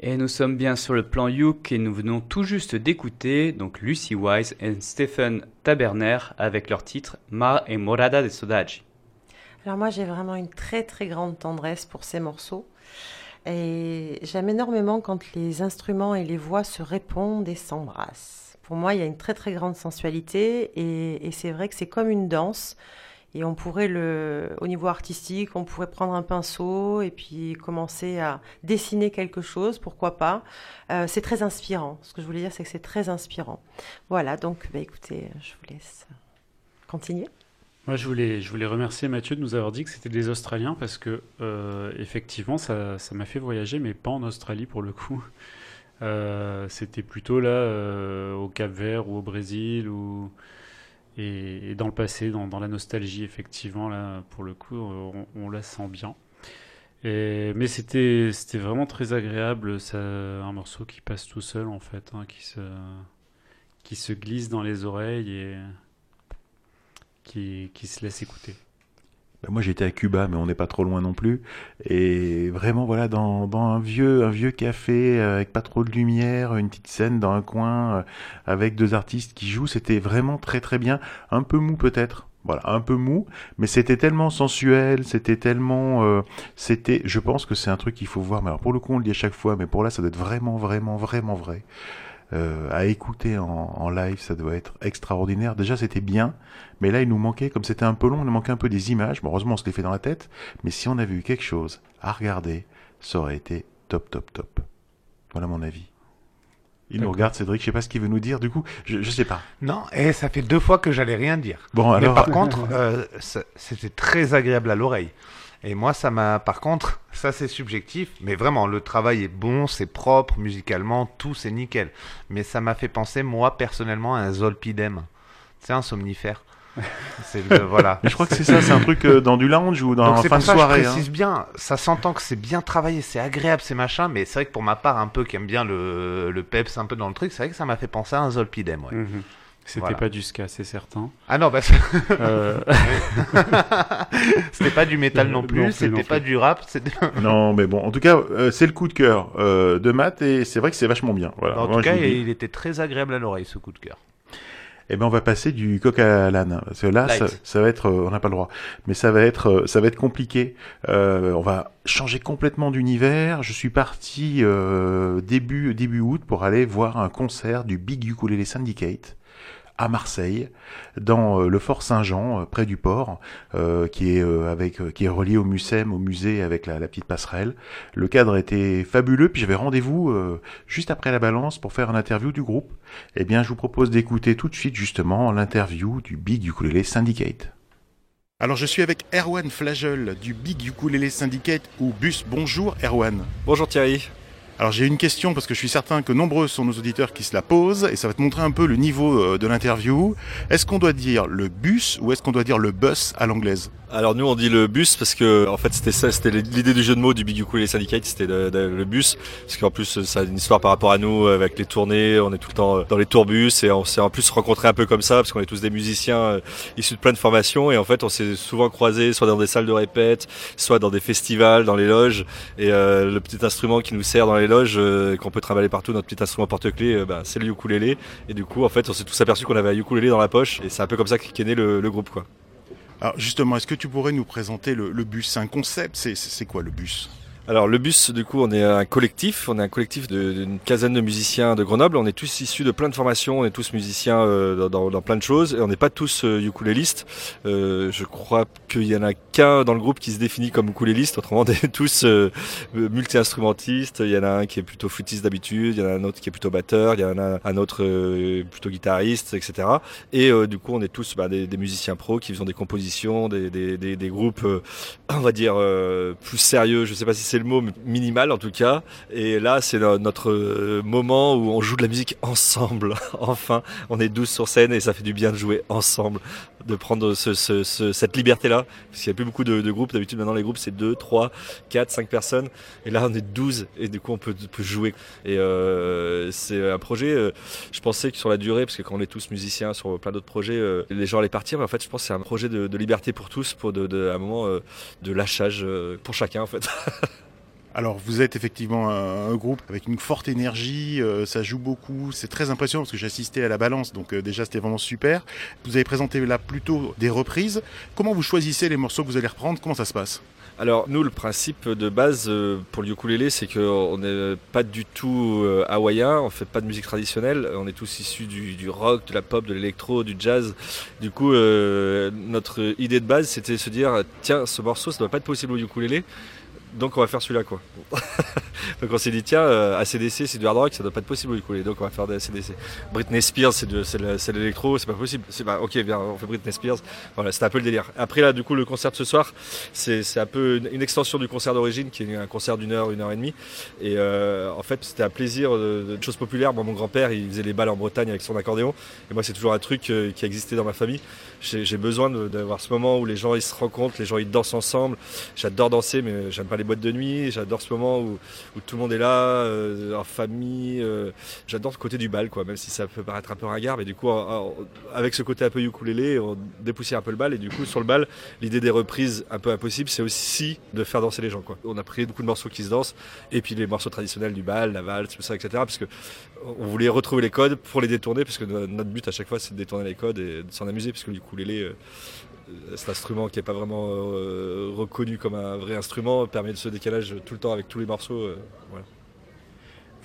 F: Et nous sommes bien sur le plan Youk et nous venons tout juste d'écouter donc Lucy Wise et Stephen Taberner avec leur titre Mar et Morada de Saudade.
D: Alors moi j'ai vraiment une très très grande tendresse pour ces morceaux. Et j'aime énormément quand les instruments et les voix se répondent et s'embrassent. Pour moi, il y a une très très grande sensualité et c'est vrai que c'est comme une danse. Et on pourrait le, au niveau artistique, on pourrait prendre un pinceau et puis commencer à dessiner quelque chose, pourquoi pas. Euh, c'est très inspirant. Ce que je voulais dire, c'est que c'est très inspirant. Voilà, donc bah, écoutez, je vous laisse continuer.
E: Moi, je voulais, je voulais remercier Mathieu de nous avoir dit que c'était des Australiens parce que, euh, effectivement, ça ça m'a fait voyager, mais pas en Australie pour le coup. Euh, c'était plutôt là, au Cap-Vert ou au Brésil, ou... et, dans le passé, dans, la nostalgie, effectivement, là, pour le coup, on, la sent bien. Mais c'était, vraiment très agréable, un morceau qui passe tout seul, en fait, hein, qui se, glisse dans les oreilles et qui se laisse écouter.
B: Ben, moi j'étais à Cuba, mais on n'est pas trop loin non plus. Et vraiment voilà dans, un vieux un vieux café avec pas trop de lumière, une petite scène dans un coin euh, avec deux artistes qui jouent, c'était vraiment très très bien. Un peu mou peut-être, Voilà, un peu mou, mais c'était tellement sensuel, c'était tellement, euh, c'était, je pense que c'est un truc qu'il faut voir. Mais alors pour le coup, on le dit à chaque fois, mais pour là, ça doit être vraiment, vraiment, vraiment vrai. Euh, à écouter en, en live, ça doit être extraordinaire. Déjà, c'était bien, mais là, il nous manquait, comme c'était un peu long, il nous manquait un peu des images. Bon, heureusement, on se les fait dans la tête, mais si on avait eu quelque chose à regarder, ça aurait été top, top, top. Voilà mon avis. Il nous regarde, Cédric, je sais pas ce qu'il veut nous dire, du coup, je, je sais pas.
C: Non, et ça fait deux fois que j'allais rien dire.
B: Bon,
C: Mais
B: alors-
C: par contre, euh, c'était très agréable à l'oreille. Et moi, ça m'a. Par contre, ça c'est subjectif, mais vraiment, le travail est bon, c'est propre, musicalement, tout c'est nickel. Mais ça m'a fait penser, moi, personnellement, à un Zolpidem. C'est un somnifère. C'est le- voilà.
B: Mais je crois que c'est ça, c'est un truc euh, dans du lounge ou dans
C: c'est
B: fin
C: pour
B: de
C: ça
B: soirée.
C: Je
B: hein.
C: précise bien, ça s'entend que c'est bien travaillé, c'est agréable, c'est machin, mais c'est vrai que pour ma part, un peu qui aime bien le, le peps un peu dans le truc, c'est vrai que ça m'a fait penser à un Zolpidem. Ouais.
E: Mhm. C'était
C: Voilà.
E: pas du ska, c'est certain.
C: Ah non, bah
E: Euh,
C: c'était pas du métal non
E: Non
C: plus,
E: plus,
C: c'était pas
E: plus.
C: du rap.
B: Non, mais bon, en tout cas, euh, c'est le coup de cœur euh, de Matt et c'est vrai que c'est vachement bien. Voilà.
C: en
B: Moi,
C: tout cas, il était très agréable à l'oreille, ce coup de cœur.
B: Eh ben, on va passer du coq à l'âne. Parce que là, ça, ça va être, euh, on n'a pas le droit, mais ça va être, euh, ça va être compliqué. Euh, on va changer complètement d'univers. Je suis parti euh, début début août pour aller voir un concert du Big Ukulele Syndicate à Marseille, dans euh, le Fort Saint-Jean, euh, près du port, euh, qui est euh, avec, qui est relié au Mucem, au musée avec la, la petite passerelle. Le cadre était fabuleux, puis j'avais rendez-vous euh, juste après la balance pour faire une interview du groupe. Eh bien, je vous propose d'écouter tout de suite justement l'interview du Big Ukulele Syndicate. Alors, je suis avec Erwan Flagel du Big Ukulele Syndicate ou Bus. Bonjour Erwan.
S: Bonjour Thierry.
B: Alors j'ai une question parce que je suis certain que nombreux sont nos auditeurs qui se la posent et ça va te montrer un peu le niveau euh, de l'interview. Est-ce qu'on doit dire le bus ou est-ce qu'on doit dire le bus à l'anglaise?
S: Alors nous on dit le bus parce que en fait c'était ça, c'était l'idée du jeu de mots du Big Ukulele Syndicate, c'était le bus parce qu'en plus ça a une histoire par rapport à nous avec les tournées, on est tout le temps dans les tourbus et on s'est en plus rencontrés un peu comme ça parce qu'on est tous des musiciens euh, issus de plein de formations et en fait on s'est souvent croisés soit dans des salles de répète, soit dans des festivals, dans les loges et euh, le petit instrument qui nous sert dans les loges euh, qu'on peut trimballer partout, notre petit instrument porte-clés, euh, bah, c'est le ukulélé. Et du coup en fait on s'est tous aperçus qu'on avait un ukulélé dans la poche et c'est un peu comme ça qu'est né le, groupe quoi.
B: Alors justement, est-ce que tu pourrais nous présenter le, le bus? C'est un concept? C'est quoi le bus?
S: Alors le bus, du coup, on est un collectif, on est un collectif d'une quinzaine de musiciens de Grenoble. On est tous issus de plein de formations, on est tous musiciens euh, dans, plein de choses, et on n'est pas tous euh, ukulélistes. Euh, je crois qu'il y en a qu'un dans le groupe qui se définit comme ukuléliste. Autrement, est tous euh, multi-instrumentistes. Il y en a un qui est plutôt flûtiste d'habitude, il y en a un autre qui est plutôt batteur, il y en a un autre euh, plutôt guitariste, etc. Et du coup, on est tous bah, des, des musiciens pros qui font des compositions, des, des- des- des groupes, on va dire plus sérieux. Je sais pas si c'est le mot, minimal en tout cas. Et là, c'est no- notre euh, moment où on joue de la musique ensemble. enfin, on est 12 sur scène et ça fait du bien de jouer ensemble, de prendre ce- ce- ce- cette liberté-là. Parce qu'il n'y a plus beaucoup de, groupes. D'habitude, maintenant, les groupes, c'est 2, 3, 4, 5 personnes. Et là, on est 12 et du coup, on peut, jouer. Et euh, c'est un projet, euh, je pensais que sur la durée, parce que quand on est tous musiciens sur plein d'autres projets, les gens allaient partir. Mais en fait, je pense que c'est un projet de, liberté pour tous, pour un moment de lâchage pour chacun, en fait.
B: Alors vous êtes effectivement un, groupe avec une forte énergie, euh, ça joue beaucoup, c'est très impressionnant parce que j'ai assisté à la balance, donc euh, déjà c'était vraiment super. Vous avez présenté là plutôt des reprises. Comment vous choisissez les morceaux que vous allez reprendre? Comment ça se passe?
S: Alors nous, le principe de base euh, pour le ukulélé, c'est qu'on n'est pas du tout hawaïen, on fait pas de musique traditionnelle, on est tous issus du, rock, de la pop, de l'électro, du jazz. Du coup, notre idée de base, c'était de se dire, tiens, ce morceau, ça doit pas être possible au ukulélé. Donc on va faire celui-là quoi. donc on s'est dit tiens euh, ACDC c'est du hard rock ça doit pas être possible au ukulélé donc on va faire des ACDC. Britney Spears c'est de de l'électro c'est pas possible. C'est ok bien on fait Britney Spears. Voilà c'était un peu le délire. Après là du coup le concert de ce soir c'est un peu une, extension du concert d'origine qui est un concert d'une heure une heure et demie et euh, en fait c'était un plaisir de, de choses populaires. Moi mon grand-père il faisait les balles en Bretagne avec son accordéon et moi c'est toujours un truc euh, qui a existé dans ma famille. J'ai besoin d'avoir ce moment où les gens ils se rencontrent, les gens ils dansent ensemble. J'adore danser, mais j'aime pas les boîtes de nuit. J'adore ce moment où, où tout le monde est là, euh, en famille. euh, J'adore ce côté du bal, quoi, même si ça peut paraître un peu ringard. Mais du coup, avec ce côté un peu ukulélé, on dépoussière un peu le bal. Et du coup, sur le bal, l'idée des reprises un peu impossible, c'est aussi de faire danser les gens. Quoi. On a pris beaucoup de morceaux qui se dansent, et puis les morceaux traditionnels du bal, la valse, tout ça, etc. Parce que on voulait retrouver les codes pour les détourner, parce que no- notre but à chaque fois, c'est de détourner les codes et de s'en amuser, parce que le ukulélé, euh, euh, cet instrument qui n'est pas vraiment euh, reconnu comme un vrai instrument, permet de ce décalage tout le temps avec tous les morceaux. euh.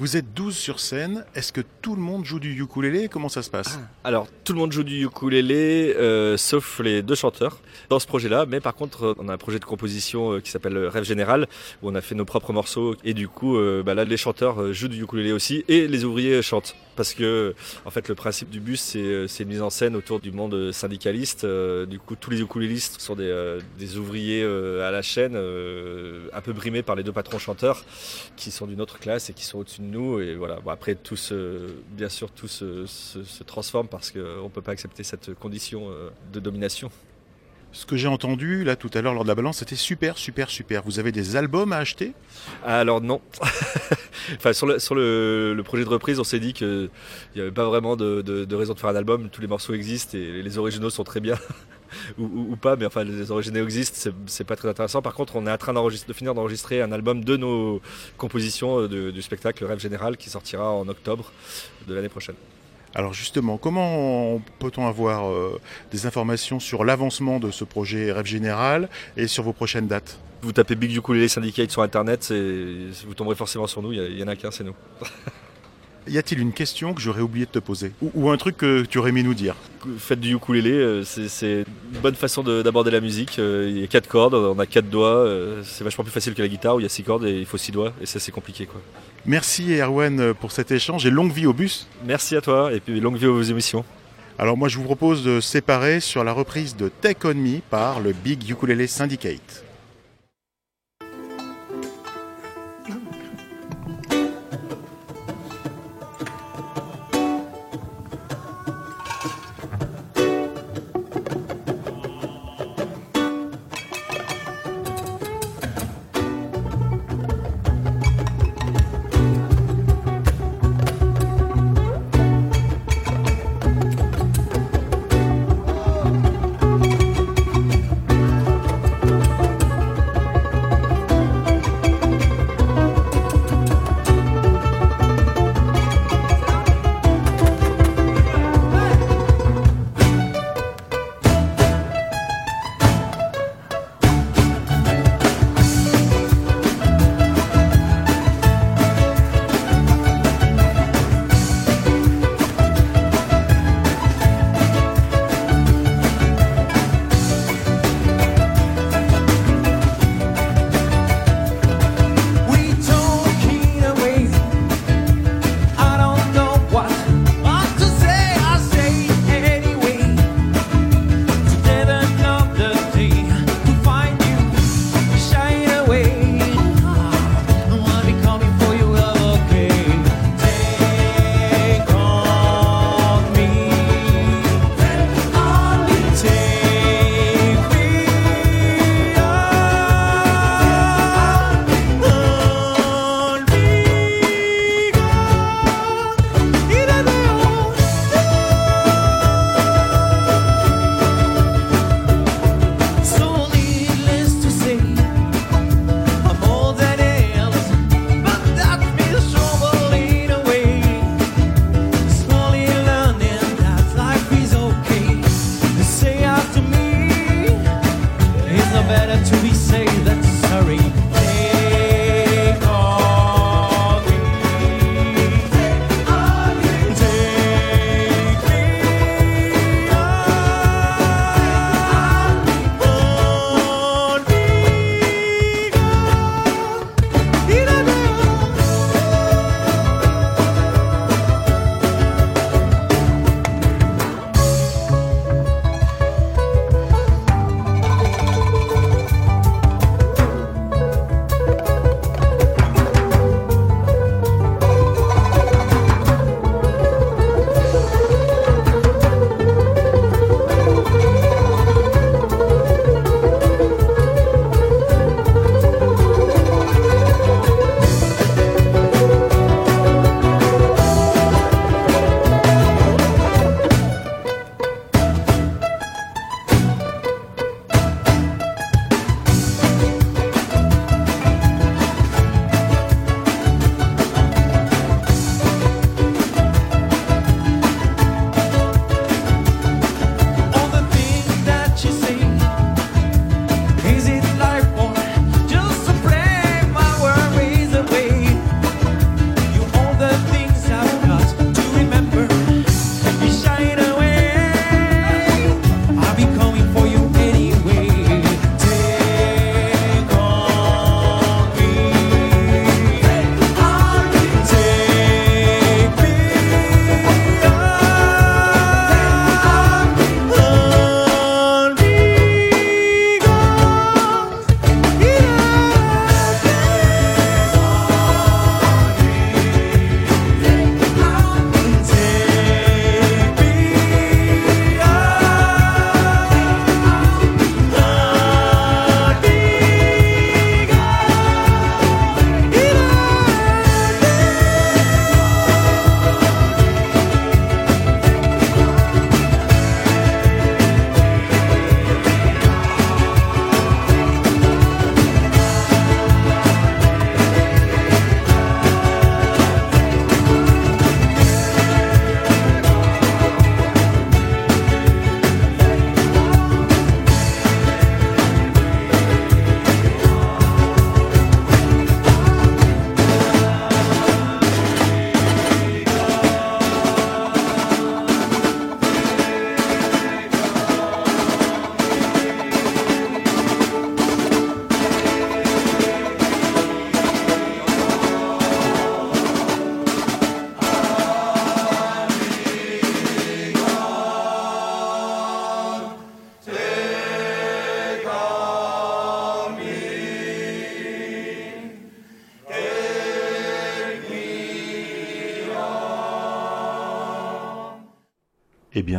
T: Vous êtes 12 sur scène. Est-ce que tout le monde joue du ukulélé? Comment ça se passe?
S: Alors, tout le monde joue du ukulélé, euh, sauf les deux chanteurs dans ce projet-là. Mais par contre, euh, on a un projet de composition euh, qui s'appelle Rêve Général, où on a fait nos propres morceaux. Et du coup, bah là, les chanteurs jouent du ukulélé aussi, et les ouvriers chantent. Parce que, en fait, le principe du bus, c'est une mise en scène autour du monde syndicaliste. Du coup, tous les ukulélistes sont des, des ouvriers à la chaîne, un peu brimés par les deux patrons chanteurs, qui sont d'une autre classe et qui sont au-dessus de nous. Et voilà. Bon, après, tout se- bien sûr, tout se, se, se transforme parce qu'on ne peut pas accepter cette condition euh, de domination.
T: Ce que j'ai entendu là tout à l'heure lors de la balance, c'était super, super, super. Vous avez des albums à acheter?
S: Alors non. enfin, sur le, sur le, le projet de reprise, on s'est dit qu'il n'y avait pas vraiment de, de- de raison de faire un album. Tous les morceaux existent et les originaux sont très bien. ou, ou- ou pas, mais enfin les originaux existent, c'est- pas très intéressant. Par contre, on est en train de finir d'enregistrer un album de nos compositions euh, de- du spectacle Rêve Général qui sortira en octobre de l'année prochaine.
T: Alors justement, comment peut-on avoir euh, des informations sur l'avancement de ce projet Rêve Général et sur vos prochaines dates?
S: Vous tapez Big Ukulele Syndicate sur internet, vous tomberez forcément sur nous, il y a- il y, en a qu'un, c'est nous.
T: Y a-t-il une question que j'aurais oublié de te poser ou, ou un truc que tu aurais aimé nous dire?
S: Faites du ukulélé, euh, c'est- une bonne façon de- d'aborder la musique. Euh, Il y a quatre cordes, on a quatre doigts, euh, c'est vachement plus facile que la guitare où il y a six cordes et il faut six doigts et ça c'est compliqué quoi.
T: Merci Erwan pour cet échange et longue vie au bus.
S: Merci à toi et puis longue vie aux émissions.
T: Alors moi je vous propose de séparer sur la reprise de Take On Me par le Big Ukulele Syndicate.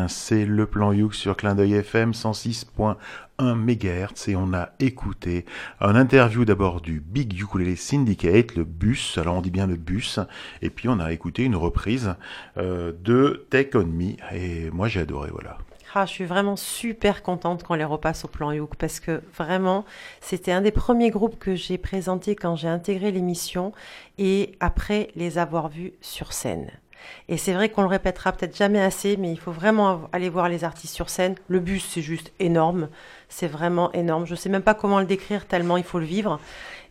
B: Bien, c'est le plan Youk sur Clin d'œil FM 106.1 MHz et on a écouté un interview d'abord du Big Ukulele Syndicate, le bus, alors on dit bien le bus, et puis on a écouté une reprise euh, de Take On Me et moi j'ai adoré, voilà.
D: Ah, je suis vraiment super contente qu'on les repasse au plan Youk parce que vraiment, c'était un des premiers groupes que j'ai présenté quand j'ai intégré l'émission et après les avoir vus sur scène. Et c'est vrai qu'on le répétera peut-être jamais assez, mais il faut vraiment aller voir les artistes sur scène. Le bus, c'est juste énorme. C'est vraiment énorme. Je sais même pas comment le décrire tellement il faut le vivre.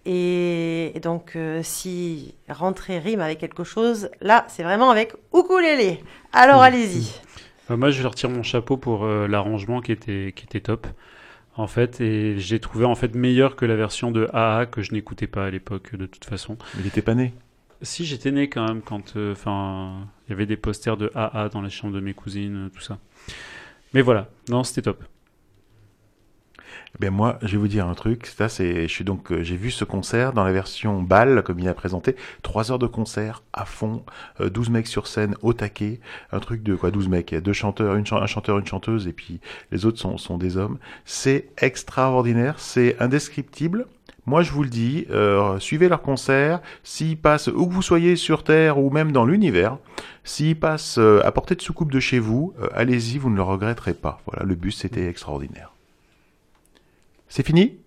D: Et, et donc, euh, si rentrer rime avec quelque chose, là, c'est vraiment avec ukulélé. Alors, allez-y.
E: Euh, moi, je retire mon chapeau pour euh, l'arrangement qui était, qui était top, en fait, et j'ai trouvé en fait meilleur que la version de AA que je n'écoutais pas à l'époque, de toute façon.
B: Mais il était pas né.
E: Si, j'étais né quand même quand, euh, enfin, il y avait des posters de AA dans la chambre de mes cousines, euh, tout ça. Mais voilà, non, c'était top.
B: Ben moi, je vais vous dire un truc. Ça, c'est, je suis donc, euh, j'ai vu ce concert dans la version bal, comme il a présenté. Trois heures de concert à fond, euh, 12 mecs sur scène au taquet, un truc de quoi, 12 mecs, il y a deux chanteurs, un chanteur, une chanteuse, et puis les autres sont, sont des hommes. C'est extraordinaire, c'est indescriptible. Moi, je vous le dis, euh, suivez leur concert. S'ils passent où que vous soyez sur Terre ou même dans l'univers, s'ils passent euh, à portée de soucoupe de chez vous, euh, allez-y, vous ne le regretterez pas. Voilà, le bus, c'était extraordinaire. C'est fini?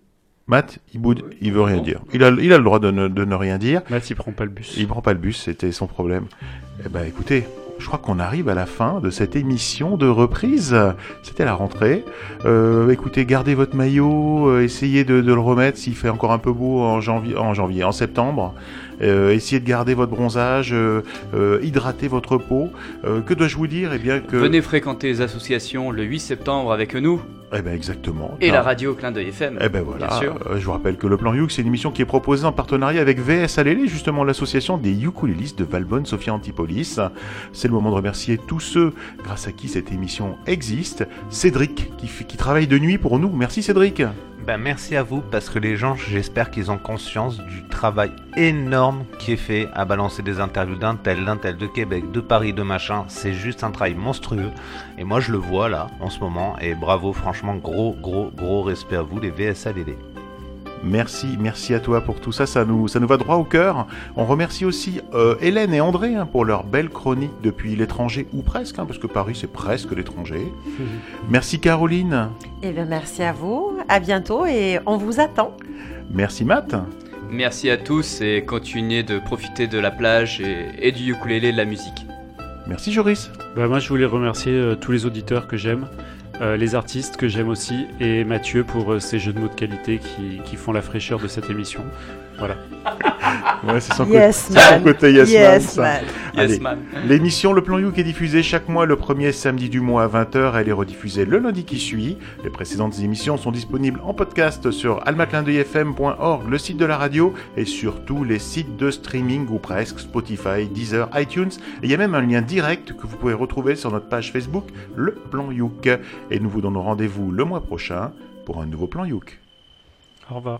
B: Matt, il boude, il veut rien dire. Il a, il a le droit de ne, de ne rien dire.
E: Matt, il prend pas le bus.
B: Il prend pas le bus, c'était son problème. Eh ben, écoutez, je crois qu'on arrive à la fin de cette émission de reprise. C'était la rentrée. Euh, écoutez, gardez votre maillot, euh, essayez de, le remettre s'il fait encore un peu beau en janvier, en septembre. Euh, essayez de garder votre bronzage, hydratez votre peau. Que dois-je vous dire? Eh bien que.
F: Venez fréquenter les associations le 8 septembre avec nous
B: Eh ben exactement.
F: et la radio Clin d'œil FM.
B: Eh ben voilà,
F: Bien sûr.
B: Euh, je vous rappelle que le plan Youk, c'est une émission qui est proposée en partenariat avec VS Alélé, justement l'association des ukulélistes de Valbonne, Sophia Antipolis. C'est le moment de remercier tous ceux grâce à qui cette émission existe. Cédric, qui travaille de nuit pour nous. Merci Cédric.
C: Ben, merci à vous parce que les gens, j'espère qu'ils ont conscience du travail énorme qui est fait à balancer des interviews d'un tel, d'un tel, de Québec, de Paris, de machin. C'est juste un travail monstrueux. Et moi, je le vois là, en ce moment. Et bravo, franchement, gros, gros, gros respect à vous, les VSALD.
B: Merci, merci à toi pour tout ça, ça nous, ça nous va droit au cœur. On remercie aussi euh, Hélène et André hein, pour leur belle chronique depuis l'étranger, ou presque, hein, parce que Paris c'est presque l'étranger. Merci Caroline,
D: Eh bien, merci à vous. À bientôt et on vous attend.
B: merci Matt.
F: Merci à tous et continuez de profiter de la plage et, et du ukulélé de la musique.
B: Merci Joris.
E: Bah, moi, je voulais remercier euh, tous les auditeurs que j'aime, euh, les artistes que j'aime aussi, et Mathieu pour euh, ses jeux de mots de qualité qui font la fraîcheur de cette émission. Voilà.
B: Ouais, c'est son,
D: Yes,
B: côté- son yes,
D: Yes,
B: man.
F: Yes, man.
B: L'émission Le Plan Youk est diffusée chaque mois le premier samedi du mois à 20h. Elle est rediffusée le lundi qui suit. Les précédentes émissions sont disponibles en podcast sur almaclindeuilfm.org, le site de la radio, et sur tous les sites de streaming ou presque, Spotify, Deezer, iTunes. Et il y a même un lien direct que vous pouvez retrouver sur notre page Facebook, Le Plan Youk. Et nous vous donnons rendez-vous le mois prochain pour un nouveau Plan Youk.
E: Au revoir.